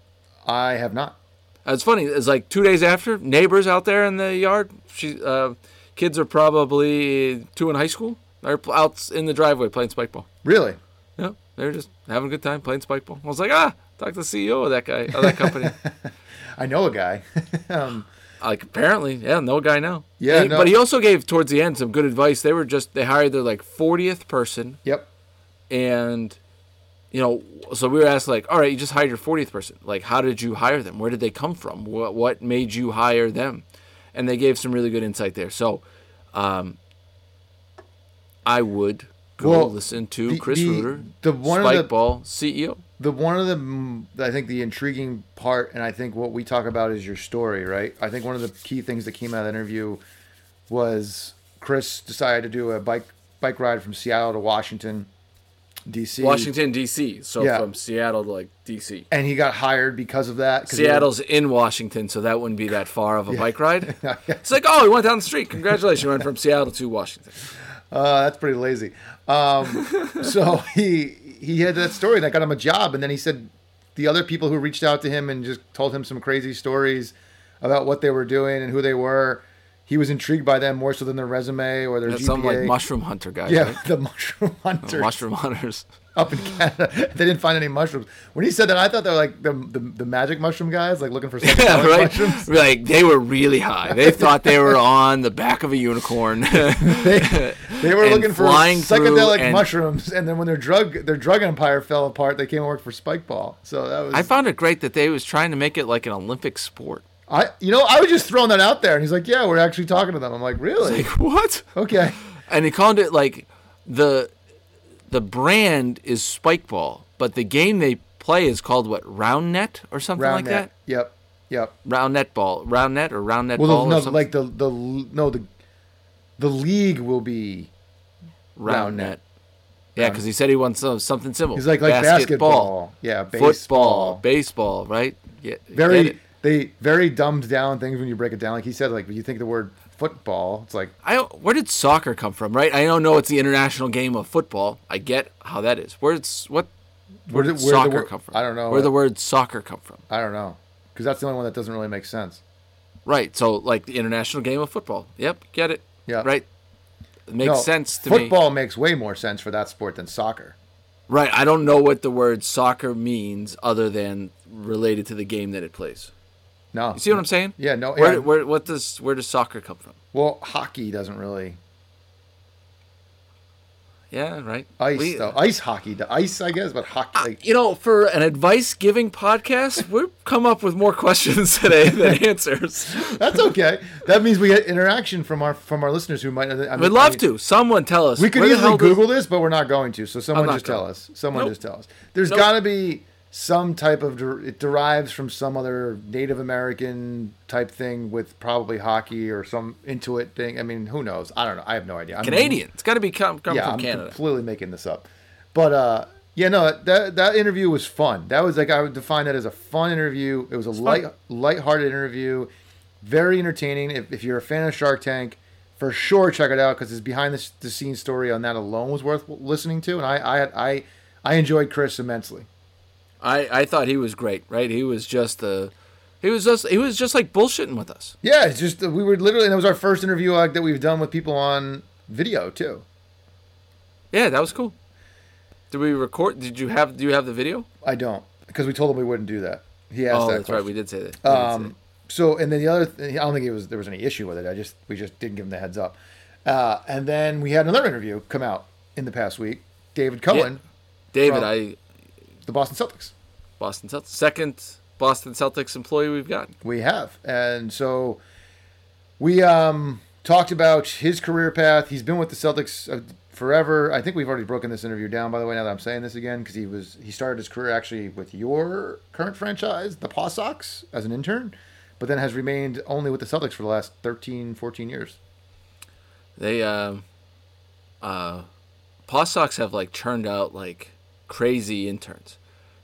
S2: I have not.
S1: Uh, It's funny. It's like two days after, neighbors out there in the yard. She, uh, kids are probably two in high school. They're out in the driveway playing spike ball.
S2: Really?
S1: Yeah, they're just having a good time playing spike ball. I was like, ah, talk to the CEO of that guy, of that company.
S2: I know a guy. um,
S1: like apparently, yeah, no guy now.
S2: Yeah,
S1: He-
S2: no.
S1: but he also gave towards the end some good advice. They were just they hired their like 40th person,
S2: yep.
S1: and you know, so we were asked like, all right, you just hired your 40th person. Like, how did you hire them? Where did they come from? What what made you hire them? And they gave some really good insight there. So, um, I would go
S2: Well,
S1: listen to
S2: the-
S1: Chris
S2: the-
S1: Ruder,
S2: the one
S1: Spike
S2: the-
S1: Ball CEO.
S2: The one of the mm, I think the intriguing part, and I think what we talk about is your story, right? I think one of the key things that came out of the interview was Chris decided to do a bike bike ride from Seattle to Washington, D.C.
S1: Washington D.C. So
S2: Yeah.
S1: from Seattle to like D.C.
S2: and he got hired because of that.
S1: Seattle's in Washington, so that wouldn't be that far of a bike ride. It's like, oh, he went down the street. Congratulations, you went from Seattle to Washington.
S2: Uh, that's pretty lazy. Um, so he he had that story that got him a job, and then he said the other people who reached out to him and just told him some crazy stories about what they were doing and who they were. He was intrigued by them more so than their resume or their
S1: That's
S2: GPA.
S1: some like mushroom hunter guys,
S2: yeah,
S1: right?
S2: the mushroom hunters
S1: Mushroom hunters.
S2: Up in Canada. they didn't find any mushrooms. When he said that, I thought they were like the the, the magic mushroom guys, like looking for
S1: Yeah, right.
S2: mushrooms.
S1: Like they were really high. They thought they were on the back of a unicorn.
S2: They, They were looking for psychedelic
S1: and-
S2: mushrooms, and then when their drug their drug empire fell apart, they came and worked for Spikeball. So that was
S1: I found it great that they was trying to make it like an Olympic sport.
S2: I you know I was just throwing that out there, and he's like, "Yeah, we're actually talking to them." I'm like, "Really?
S1: Like what?
S2: okay."
S1: And he called it like the the brand is Spikeball, but the game they play is called what Round Net or something
S2: Round
S1: like
S2: net.
S1: that.
S2: Yep. Yep.
S1: Round Net Ball, Round Net or Round Net
S2: Well,
S1: Ball
S2: no,
S1: or
S2: like the the no the the league will be
S1: Round,
S2: Round
S1: Net.
S2: Net.
S1: Yeah, because he said he wants some, something similar.
S2: He's like like basketball, yeah,
S1: football,
S2: baseball,
S1: baseball, right? Yeah,
S2: very they very dumbed down things when you break it down. Like he said, like you think the word football, it's like
S1: I don't, where did soccer come from, right? I don't know it's the international game of football. I get how that is. Where's what? Where, did
S2: did- where the
S1: soccer
S2: wor-
S1: come from?
S2: I don't know.
S1: Where the word soccer come from?
S2: I don't know because that's the only one that doesn't really make sense.
S1: Right. So like the international game of football. Yep, get it.
S2: Yeah.
S1: Right. It makes
S2: No,
S1: sense to me.
S2: football makes way more sense for that sport than soccer.
S1: Right. I don't know what the word soccer means other than related to the game that it plays.
S2: No,
S1: You see what I'm saying?
S2: Yeah, no,
S1: Where,
S2: yeah.
S1: where what does where does soccer come from?
S2: well, hockey doesn't really
S1: Yeah. Right.
S2: ice
S1: We-
S2: though. Uh, ice hockey, the ice, I guess, but hockey. Like,
S1: You know, for an advice giving podcast, we've come up with more questions today than answers.
S2: that's okay. that means we get interaction from our from our listeners who might. I mean,
S1: We'd love
S2: I mean,
S1: to. Someone tell us.
S2: We could easily
S1: does-
S2: Google this, but we're not going to. So someone just tell us. Someone
S1: Nope.
S2: just tell us. There's
S1: Nope.
S2: got to be some type of it derives from some other Native American type thing with probably hockey or some Inuit thing. I mean, who knows? I don't know. I have no idea. I'm,
S1: Canadian. It's got to be come, come
S2: Yeah,
S1: from
S2: I'm
S1: Canada.
S2: completely making this up. But uh, yeah, no, that that interview was fun. That was like I would define that as a fun interview. It was a light light-hearted interview, very entertaining. If, if you're a fan of Shark Tank, for sure check it out because his behind the, the scenes story on that alone was worth listening to, and I I I, I enjoyed Chris immensely.
S1: I, I thought he was great. Right. He was just uh, he was just he was just like bullshitting with us.
S2: Yeah, it's just we were literally. that was our first interview uh, that we've done with people on video too.
S1: Yeah, that was cool. Did we record? Did you have? Do you have the video?
S2: I don't because we told him we wouldn't do that. He asked
S1: Oh,
S2: that
S1: that's right. We did say that. We did say
S2: Um, so and then the other, th- I don't think it was there was any issue with it. I just we just didn't give him the heads up. Uh, and then we had another interview come out in the past week. David Cohen,
S1: that. David,
S2: from-
S1: I
S2: the Boston Celtics.
S1: Boston Celtics second Boston Celtics employee we've got.
S2: We have, and so we um, talked about his career path. He's been with the Celtics uh, forever. I think we've already broken this interview down. By the way, now that I'm saying this again, because he was he started his career actually with your current franchise, the Paw Sox, as an intern, but then has remained only with the Celtics for the last 13, 14 years.
S1: They uh, uh, Paw Sox have like churned out like crazy interns.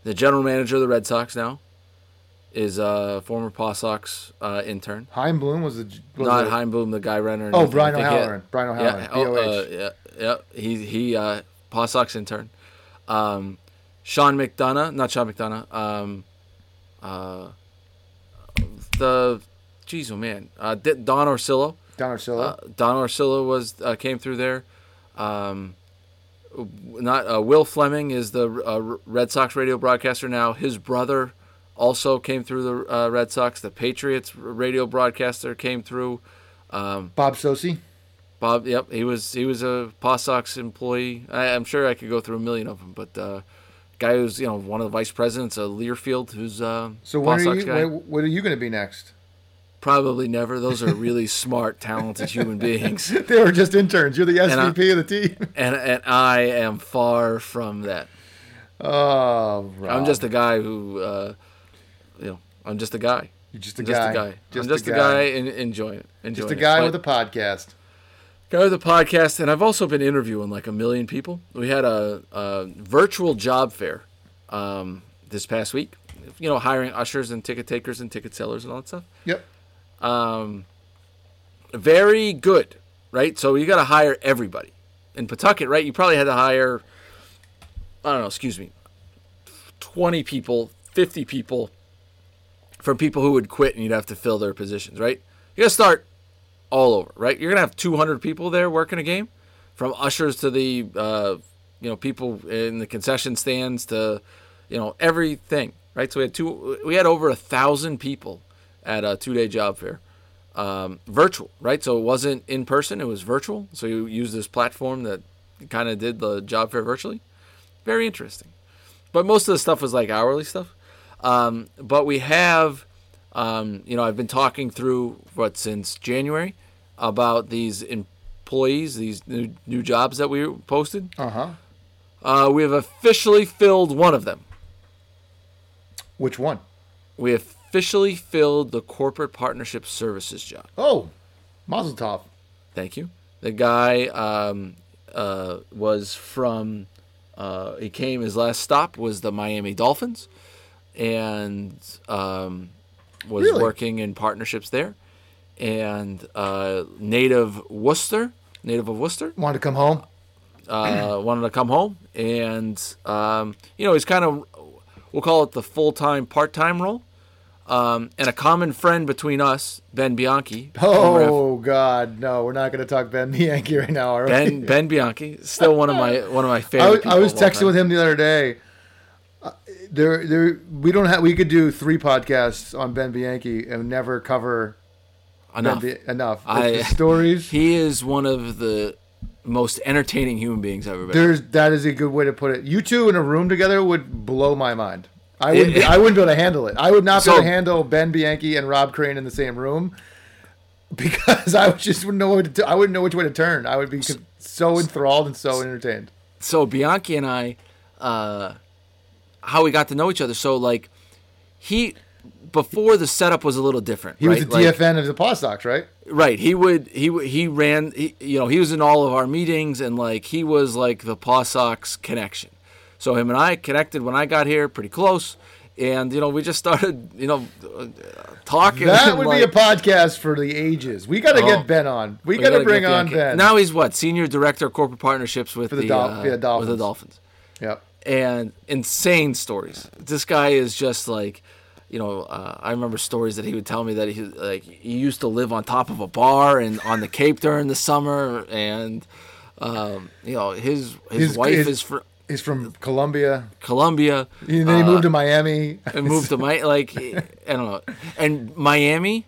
S1: The general manager of the Red Sox now is a former Paw Sox uh, intern.
S2: Chaim Bloom was the was
S1: Not Chaim Bloom, the guy runner.
S2: Oh, Brian
S1: he had-
S2: O'Halloran.
S1: Yeah, oh, uh, yeah, yeah. He he uh, Paw Sox intern. Um, Sean McDonough, not Sean McDonough. Um, uh, the, geez, oh man, uh, D- Don Orsillo.
S2: Don Orsillo.
S1: Uh, Don Orsillo was uh, came through there. Um, not uh, Will Fleming is the uh, Red Sox radio broadcaster now. His brother also came through the uh, Red Sox. The Patriots radio broadcaster came through. Um,
S2: Bob Socci.
S1: Bob, yep, he was he was a Paw Sox employee. I, I'm sure I could go through a million of them, but uh, guy who's you know one of the vice presidents of Learfield, who's uh,
S2: So
S1: Paw
S2: when are
S1: Sox
S2: you?
S1: guy.
S2: When are you going to be next?
S1: Probably never. Those are really smart, talented human beings,
S2: They were just interns. You're the
S1: I-
S2: SVP of the team.
S1: and and I am far from that.
S2: Oh, Rob.
S1: I'm just a guy who, uh, you know, I'm just a guy.
S2: You're just a
S1: I'm
S2: guy.
S1: just a guy.
S2: Just
S1: I'm just
S2: a guy.
S1: guy, and enjoying it. Enjoying
S2: Just a guy
S1: But-
S2: with a podcast.
S1: guy with a podcast, and I've also been interviewing like a million people. We had a, a virtual job fair um, this past week. You know, hiring ushers and ticket takers and ticket sellers and all that stuff.
S2: Yep.
S1: Um, very good, right? So you got to hire everybody. In Pawtucket, right? You probably had to hire, I don't know, excuse me, 20 people, 50 people from people who would quit and you'd have to fill their positions, right? You got to start all over, right? You're going to have 200 people there working a game from ushers to the, uh, you know, people in the concession stands to, you know, everything, right? So we had two, we had over a thousand people at a two day job fair. um, virtual, right? So it wasn't in person; it was virtual. So you use this platform that kind of did the job fair virtually. Very interesting. But most of the stuff was like hourly stuff. Um, but we have, um, you know, I've been talking through what since January about these employees, these new, new jobs that we posted.
S2: Uh-huh.
S1: Uh, we have officially filled one of them.
S2: Which one?
S1: We officially filled the corporate partnership services job.
S2: Oh, Mazel Tov.
S1: Thank you. The guy um, uh, was from. Uh, he came. His last stop was the Miami Dolphins, and um, was
S2: Really?
S1: working in partnerships there. And uh, native Worcester, native of Worcester,
S2: wanted to come home?
S1: uh, wanted to come home, and um, you know he's kind of we'll call it the full time part time role. Um, and a common friend between us, Ben Bianchi.
S2: Oh God, no! We're not going to talk Ben Bianchi right now, are we?
S1: Ben Ben Bianchi, still one of my one of my
S2: I
S1: favorite.
S2: was, I was texting with him the other day. Uh, there, there. We don't have. We could do three podcasts on Ben Bianchi and never cover
S1: enough.
S2: Ben Bi- enough.
S1: I-
S2: stories.
S1: He is one of the most entertaining human beings I've ever been.
S2: There's that is a good way to put it. You two in a room together would blow my mind. I wouldn't. Be, I wouldn't be able to handle it. I would not be able to handle Ben Bianchi and Rob Crane in the same room because I would just wouldn't know what to do. I wouldn't know which way to turn. I would be so enthralled and so entertained.
S1: so Bianchi and I, uh, how we got to know each other. So like, he before the setup was a little different.
S2: He was
S1: right?
S2: the
S1: Like-
S2: DFN of the Paw Sox, right?
S1: Right. He would. He he ran. He, you know, he was in all of our meetings, and like he was like the Paw Sox connection. So him and I connected when I got here, pretty close, and you know we just started, you know, talking.
S2: That would
S1: like,
S2: be a podcast for the ages. We got to
S1: Oh.
S2: get Ben on. We,
S1: we
S2: got to bring on. Ben.
S1: Now he's what senior director of corporate partnerships with
S2: the
S1: the,
S2: Dol-
S1: uh,
S2: yeah,
S1: with the Dolphins
S2: Yep.
S1: and insane stories. This guy is just like, you know, uh, I remember stories that he would tell me that he like he used to live on top of a bar and on the Cape during the summer, and um, you know his his,
S2: His-
S1: wife
S2: his-
S1: is from
S2: He's from Colombia.
S1: Colombia
S2: And then he
S1: uh,
S2: moved to Miami.
S1: and moved to my like I don't know, and Miami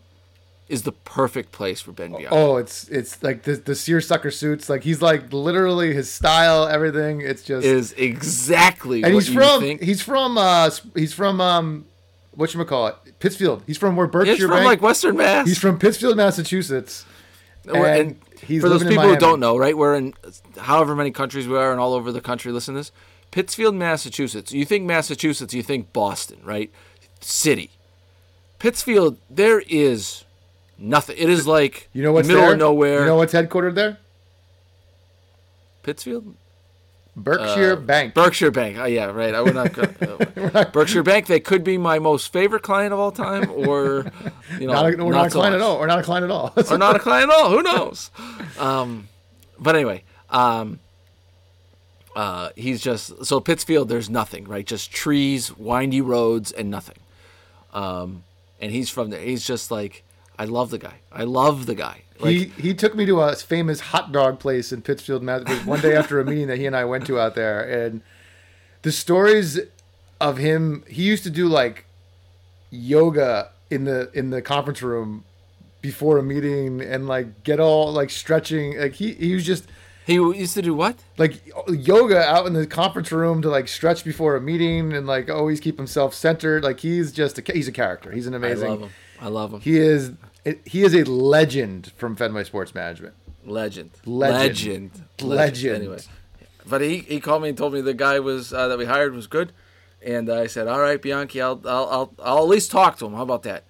S1: is the perfect place for Ben Bianchi.
S2: Oh, it's it's like the the seersucker suits. Like he's like literally his style, everything. It's just
S1: Is exactly
S2: and
S1: what
S2: he's
S1: you
S2: from
S1: think.
S2: he's from uh he's from um what you call it Pittsfield. He's from where
S1: He's
S2: Berkshire
S1: from
S2: Bank.
S1: like Western Mass.
S2: he's from Pittsfield, Massachusetts. And he's
S1: for those people who don't know, right? We're in however many countries we are, and all over the country. Listen to this: Pittsfield, Massachusetts. You think Massachusetts, you think Boston, right? City. Pittsfield, there is nothing. It is like
S2: You know what's
S1: middle
S2: there?
S1: of nowhere.
S2: You know what's headquartered there?
S1: Pittsfield,
S2: Berkshire Bank.
S1: Berkshire Bank. Oh yeah, right. I would not. Go, Berkshire Bank. They could be my most favorite client of all time, or you know,
S2: not a, we're not, a
S1: so
S2: client at all. We're not a client at all.
S1: or not a client at all. Who knows? Um, but anyway, um, uh, he's just so Pittsfield. There's nothing, right? Just trees, windy roads, and nothing. Um, and he's from there. He's just like, I love the guy. I love the guy. Like,
S2: he he took me to a famous hot dog place in Pittsfield, Massachusetts, one day after a meeting that he and I went to out there, and the stories of him. He used to do like yoga in the in the conference room before a meeting, and like get all like stretching. Like he he was just
S1: he used to do what?
S2: like yoga out in the conference room to like stretch before a meeting and like always keep himself centered. Like he's just a he's a character. He's an amazing.
S1: I love him. I love him.
S2: He is he is a legend from Fenway Sports Management.
S1: Legend.
S2: Legend.
S1: Legend.
S2: Legend.
S1: Anyway, but he, he called me and told me the guy was uh, that we hired was good, and I said, all right, Bianchi, I'll, I'll I'll I'll at least talk to him. How about that?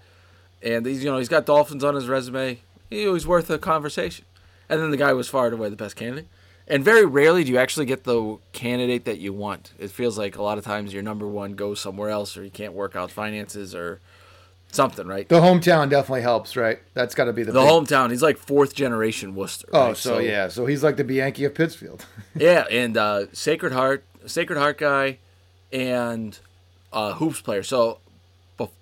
S1: And he's you know he's got Dolphins on his resume. He was worth a conversation. And then the guy was far and away the best candidate. And very rarely do you actually get the candidate that you want. It feels like a lot of times your number one goes somewhere else, or you can't work out finances, or something, right?
S2: The hometown definitely helps, right? That's got to be the,
S1: The
S2: big-
S1: hometown. He's like fourth generation Worcester.
S2: Oh,
S1: right?
S2: so, yeah, so he's like the Bianchi of Pittsfield.
S1: yeah, and uh, Sacred Heart, Sacred Heart guy, and uh, hoops player. So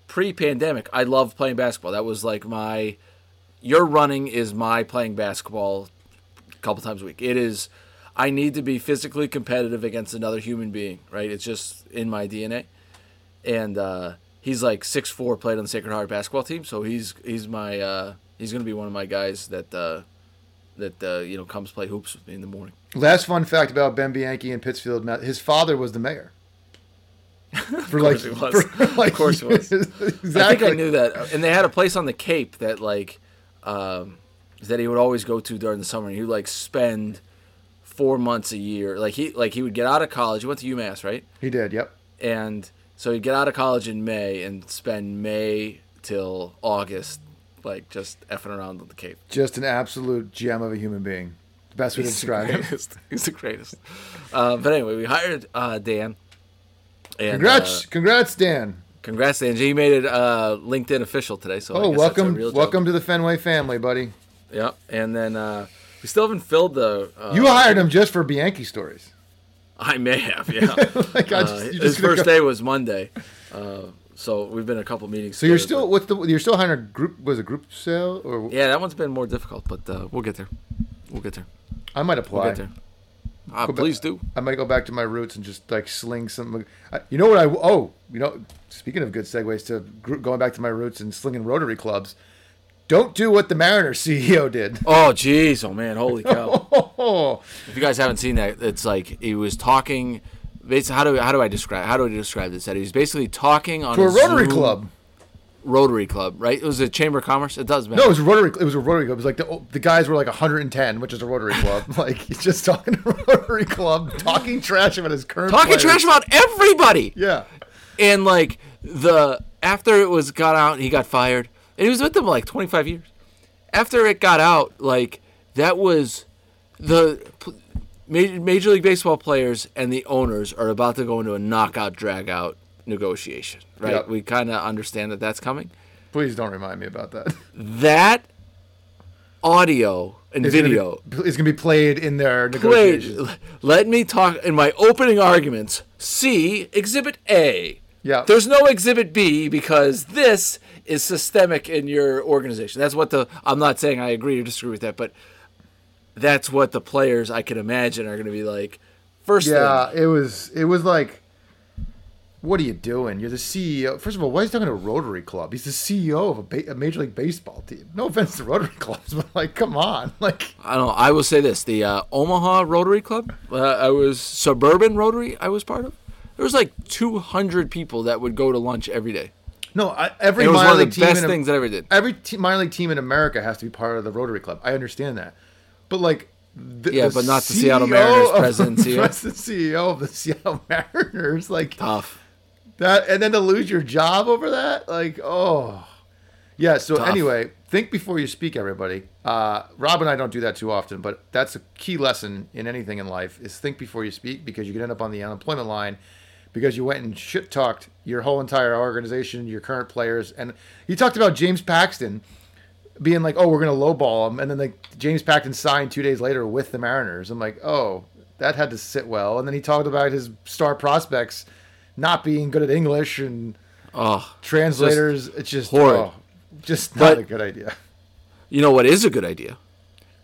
S1: pre-pandemic, I loved playing basketball. That was like my. Your running is my playing basketball a couple times a week. It is. I need to be physically competitive against another human being. Right. It's just in my DNA. And uh, he's like six four, played on the Sacred Heart basketball team. So he's he's my uh, He's going to be one of my guys that uh, that uh, you know comes play hoops with me in the morning.
S2: Last fun fact about Ben Bianchi in Pittsfield: his father was the mayor. For like,
S1: course he was.
S2: for, like,
S1: Of course he was.
S2: exactly.
S1: I think I knew that. And they had a place on the Cape that like um, that he would always go to during the summer. And he would like spend four months a year. Like he like he would get out of college. He went to UMass, right?
S2: He did. Yep.
S1: And so he'd get out of college in May and spend May till August, like just effing around on the Cape.
S2: Just an absolute gem of a human being. The best way to describe him.
S1: He's the greatest. Uh, but anyway, we hired uh, Dan. And,
S2: Congrats,
S1: uh,
S2: congrats, Dan.
S1: congrats, Dan. He made it uh, LinkedIn official today. So
S2: Oh,
S1: guess that's a
S2: welcome, welcome to the Fenway family, buddy.
S1: Yep. and then uh, we still haven't filled the. Uh,
S2: You hired him just for Bianchi stories.
S1: I may have, yeah.
S2: Like, I
S1: Uh, his first
S2: go-
S1: day was Monday, uh, so we've been a couple meetings.
S2: So you're still what's the you're still hiring a group was a group sale or
S1: yeah, that one's been more difficult, but uh, we'll get there. We'll get there.
S2: I might
S1: We'll
S2: apply.
S1: get there. Uh,
S2: Go back-
S1: please do.
S2: I might go back to my roots and just like sling some. I- You know what I? Oh, you know, speaking of good segues to going back to my roots and slinging Rotary clubs. Don't do what the Mariners CEO did.
S1: Oh, jeez, oh man, holy cow! If you guys haven't seen that, it's like he was talking. Basically, how do how do I describe how do I describe this? That he was basically talking on
S2: to a Rotary
S1: Zoom-
S2: club.
S1: Rotary Club, right? It was a Chamber of Commerce. It does matter.
S2: No, it was a Rotary. It was a Rotary club. It was like the the guys were like 110, which is a Rotary club. like he's just talking to a Rotary club, talking trash about his current.
S1: talking
S2: players.
S1: trash about everybody.
S2: Yeah.
S1: And like the after it was got out, he got fired. And he was with them like 25 years. After it got out, like that was the Major, League Baseball players and the owners are about to go into a knockout drag out negotiation, right?
S2: Yep.
S1: We kind of understand that that's coming.
S2: Please don't remind me about that.
S1: That audio and
S2: It's gonna be-
S1: video
S2: It's gonna be played in their
S1: played. Let me talk in my opening arguments. See Exhibit A.
S2: Yeah.
S1: There's no Exhibit B because this is systemic in your organization. That's what the. I'm not saying I agree or disagree with that, but that's what the players I can imagine are going to be like. First
S2: Yeah,
S1: thing,
S2: it was. It was like, what are you doing? You're the CEO. First of all, why is he talking to a Rotary Club? He's the CEO of a, ba- a Major League Baseball team. No offense to Rotary clubs, but like, come on, like,
S1: I don't. know. I will say this: the uh, Omaha Rotary Club. Uh, I was suburban Rotary. I was part of. There was like 200 people that would go to lunch every day.
S2: No. I, every
S1: It was one of the
S2: team
S1: best
S2: in,
S1: things I ever did.
S2: every te- minor league team in America has to be part of the Rotary Club. I understand that, but like. The,
S1: Yeah,
S2: the
S1: but not the Seattle Mariners president and CEO.
S2: President CEO of the Seattle Mariners, like
S1: Tough.
S2: that, and then to lose your job over that, like, oh, yeah. So
S1: Tough.
S2: anyway, think before you speak, everybody. Uh, Rob and I don't do that too often, but that's a key lesson in anything in life: is think before you speak because you could end up on the unemployment line because you went and shit talked your whole entire organization, your current players, and you talked about James Paxton being like, "Oh, we're gonna lowball him," and then like James Paxton signed two days later with the Mariners. I'm like, "Oh, that had to sit well." And then he talked about his star prospects not being good at English and
S1: Oh,
S2: translators. it's just
S1: horrid.
S2: oh, just not
S1: But-
S2: a good idea.
S1: You know what is a good idea?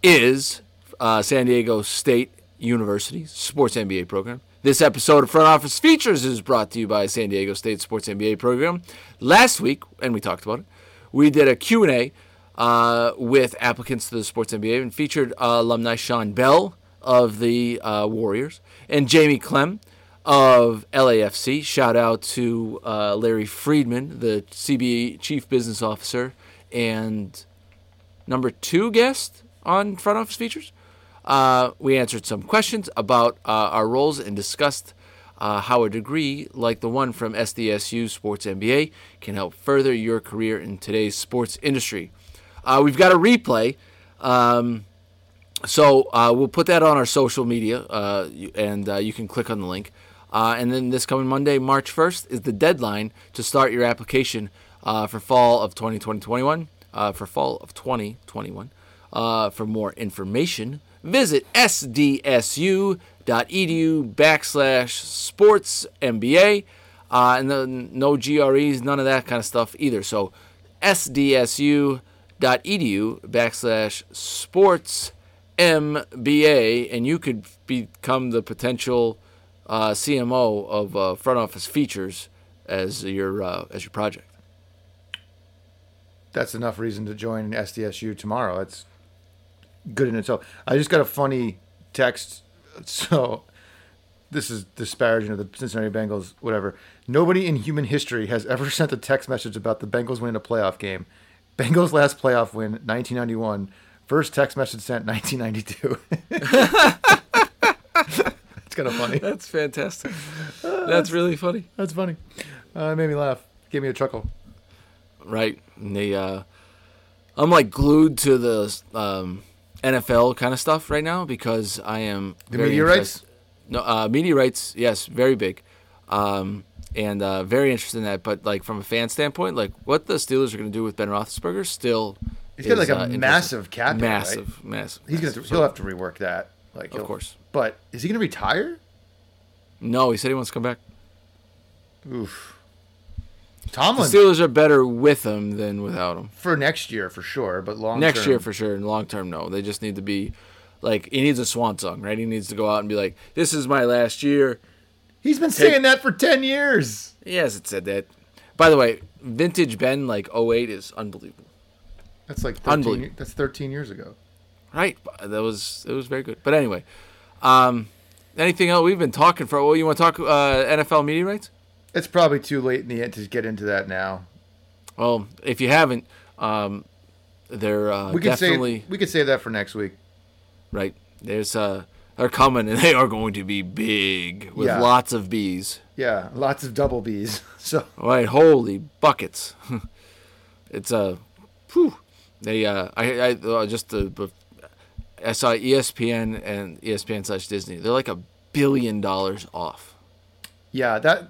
S1: Is uh, San Diego State University Sports MBA program. This episode of Front Office Features is brought to you by San Diego State Sports MBA program. Last week, and we talked about it, we did a Q&A uh, with applicants to the Sports MBA and featured uh, alumni Sean Bell of the uh, Warriors and Jamie Clem of LAFC. Shout out to uh, Larry Friedman, the CBA Chief Business Officer, and number two guest on Front Office Features. Uh, we answered some questions about uh, our roles and discussed uh, how a degree like the one from SDSU Sports MBA can help further your career in today's sports industry. Uh, we've got a replay. Um, so uh, we'll put that on our social media, uh, and you can click on the link. And then this coming Monday, March 1st, is the deadline to start your application for fall of 2021. Uh, for fall of 2021. Uh, for more information, visit sdsu.edu backslash sports MBA. Uh, and no GREs, none of that kind of stuff either. So sdsu.edu backslash sports MBA, and you could become the potential uh, CMO of uh, front office features as your uh, as your project.
S2: that's enough reason to join SDSU tomorrow. That's good in itself. I just got a funny text. So this is disparaging of the Cincinnati Bengals. Whatever. Nobody in human history has ever sent a text message about the Bengals winning a playoff game. Bengals last playoff win, 1991. First text message sent, 1992. it's kind of funny.
S1: That's fantastic. That's really funny.
S2: That's funny. Uh, it made me laugh. Gave me a chuckle.
S1: Right. And they, uh, I'm like glued to the um, NFL kind of stuff right now because I am
S2: The
S1: very
S2: meteorites?
S1: No, uh, meteorites. Yes, very big, um, and uh, very interested in that. But like from a fan standpoint, like what the Steelers are going to do with Ben Roethlisberger still.
S2: He's got like a
S1: uh,
S2: massive cap hit, right?
S1: massive, massive.
S2: He's gonna
S1: massive.
S2: he'll have to rework that. Like
S1: Of course.
S2: But is he gonna retire?
S1: No, he said he wants to come back.
S2: Oof.
S1: The
S2: Tomlin
S1: Steelers are better with him than without him.
S2: for next year for sure, but long
S1: Next year for sure, and long term, no. They just need to be like he needs a swan song, right? He needs to go out and be like, "This is my last year."
S2: He's been saying that for ten years.
S1: He hasn't said that. By the way, vintage Ben like 08 is unbelievable.
S2: That's like 13,
S1: Unbelievable.
S2: that's thirteen years ago.
S1: Right? That was it was very good. But anyway, um, anything else? We've been talking for. Well, you want to talk uh, NFL media rights?
S2: It's probably too late in the end to get into that now.
S1: Well, if you haven't, um, they're uh,
S2: We could
S1: definitely
S2: say we could save that for next week.
S1: right. There's uh, they're coming and they are going to be big with
S2: Yeah.
S1: lots of bees.
S2: Yeah, lots of double bees. So
S1: Right, holy buckets! it's a, uh, whew. They uh, I I uh, just the, the I saw ESPN and ESPN slash Disney. They're like a billion dollars off.
S2: yeah, that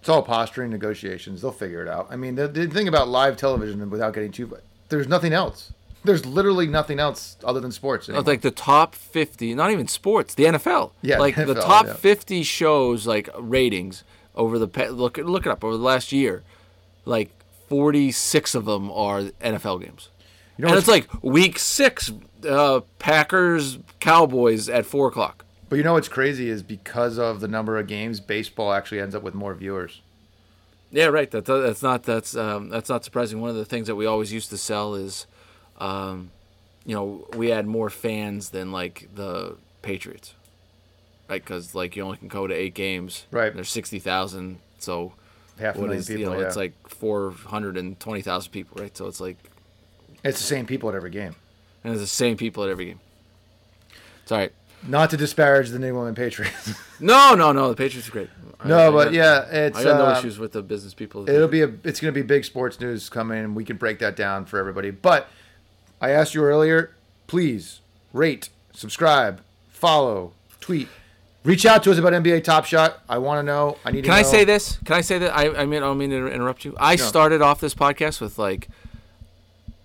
S2: it's all posturing negotiations. They'll figure it out. I mean, the, the thing about live television, without getting too, there's nothing else. There's literally nothing else other than sports. Anymore.
S1: like the top fifty, not even sports, the NFL.
S2: Yeah,
S1: like the
S2: NFL,
S1: top
S2: yeah.
S1: fifty shows like ratings over the look look it up over the last year, like forty six of them are NFL games.
S2: You know
S1: and it's like week six, uh, Packers Cowboys at four o'clock.
S2: But you know what's crazy is because of the number of games, baseball actually ends up with more viewers.
S1: Yeah, right. That, that's not that's um, that's not surprising. One of the things that we always used to sell is, um, you know, we had more fans than like the Patriots, right? Because like you only can go to eight games.
S2: Right.
S1: There's sixty thousand, so
S2: Half a million
S1: is
S2: people.
S1: you know
S2: yeah.
S1: it's like four hundred and twenty thousand people, right? So it's like
S2: it's the same people at every game.
S1: and it's the same people at every game. It's all right.
S2: Not to disparage the New England Patriots.
S1: No, no, no. The Patriots are great.
S2: No,
S1: I
S2: but
S1: got-
S2: yeah, it's
S1: I got no
S2: uh,
S1: issues with the business people.
S2: It'll be a it's going to be big sports news coming, and we can break that down for everybody. But I asked you earlier, please rate, subscribe, follow, tweet, reach out to us about NBA Top Shot. I want to know. I need.
S1: Can I say this? Can I say that? I, I mean, I don't mean to interrupt you. I
S2: No.
S1: started off this podcast with like,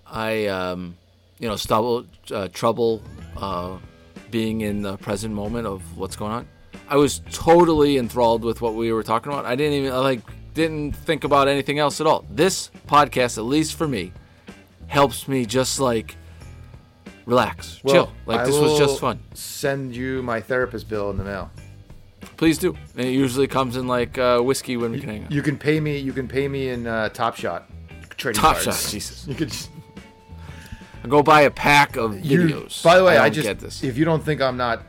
S1: I, um, you know, stumble, uh, trouble, uh, being in the present moment of what's going on. I was totally enthralled with what we were talking about. I didn't even I, like didn't think about anything else at all. This podcast, at least for me, helps me just like relax,
S2: Well,
S1: chill. Like
S2: I
S1: this was just fun.
S2: Send you my therapist bill in the mail.
S1: Please do. And it usually comes in like uh, whiskey when we can hang out.
S2: You can pay me. You can pay me in uh, Top Shot trading
S1: Top
S2: cards.
S1: Shot, Jesus.
S2: You could just,
S1: I go buy a pack of
S2: you-
S1: videos.
S2: by the way, I,
S1: don't
S2: just
S1: get this.
S2: if you don't think I'm not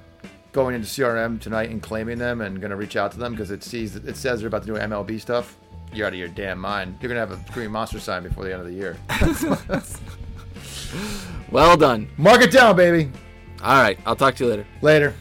S2: going into CRM tonight and claiming them and going to reach out to them because it sees it says they're about to do MLB stuff, you're out of your damn mind. You're gonna have a Green Monster sign before the end of the year.
S1: Well done.
S2: Mark it down, baby.
S1: All right, I'll talk to you later.
S2: Later.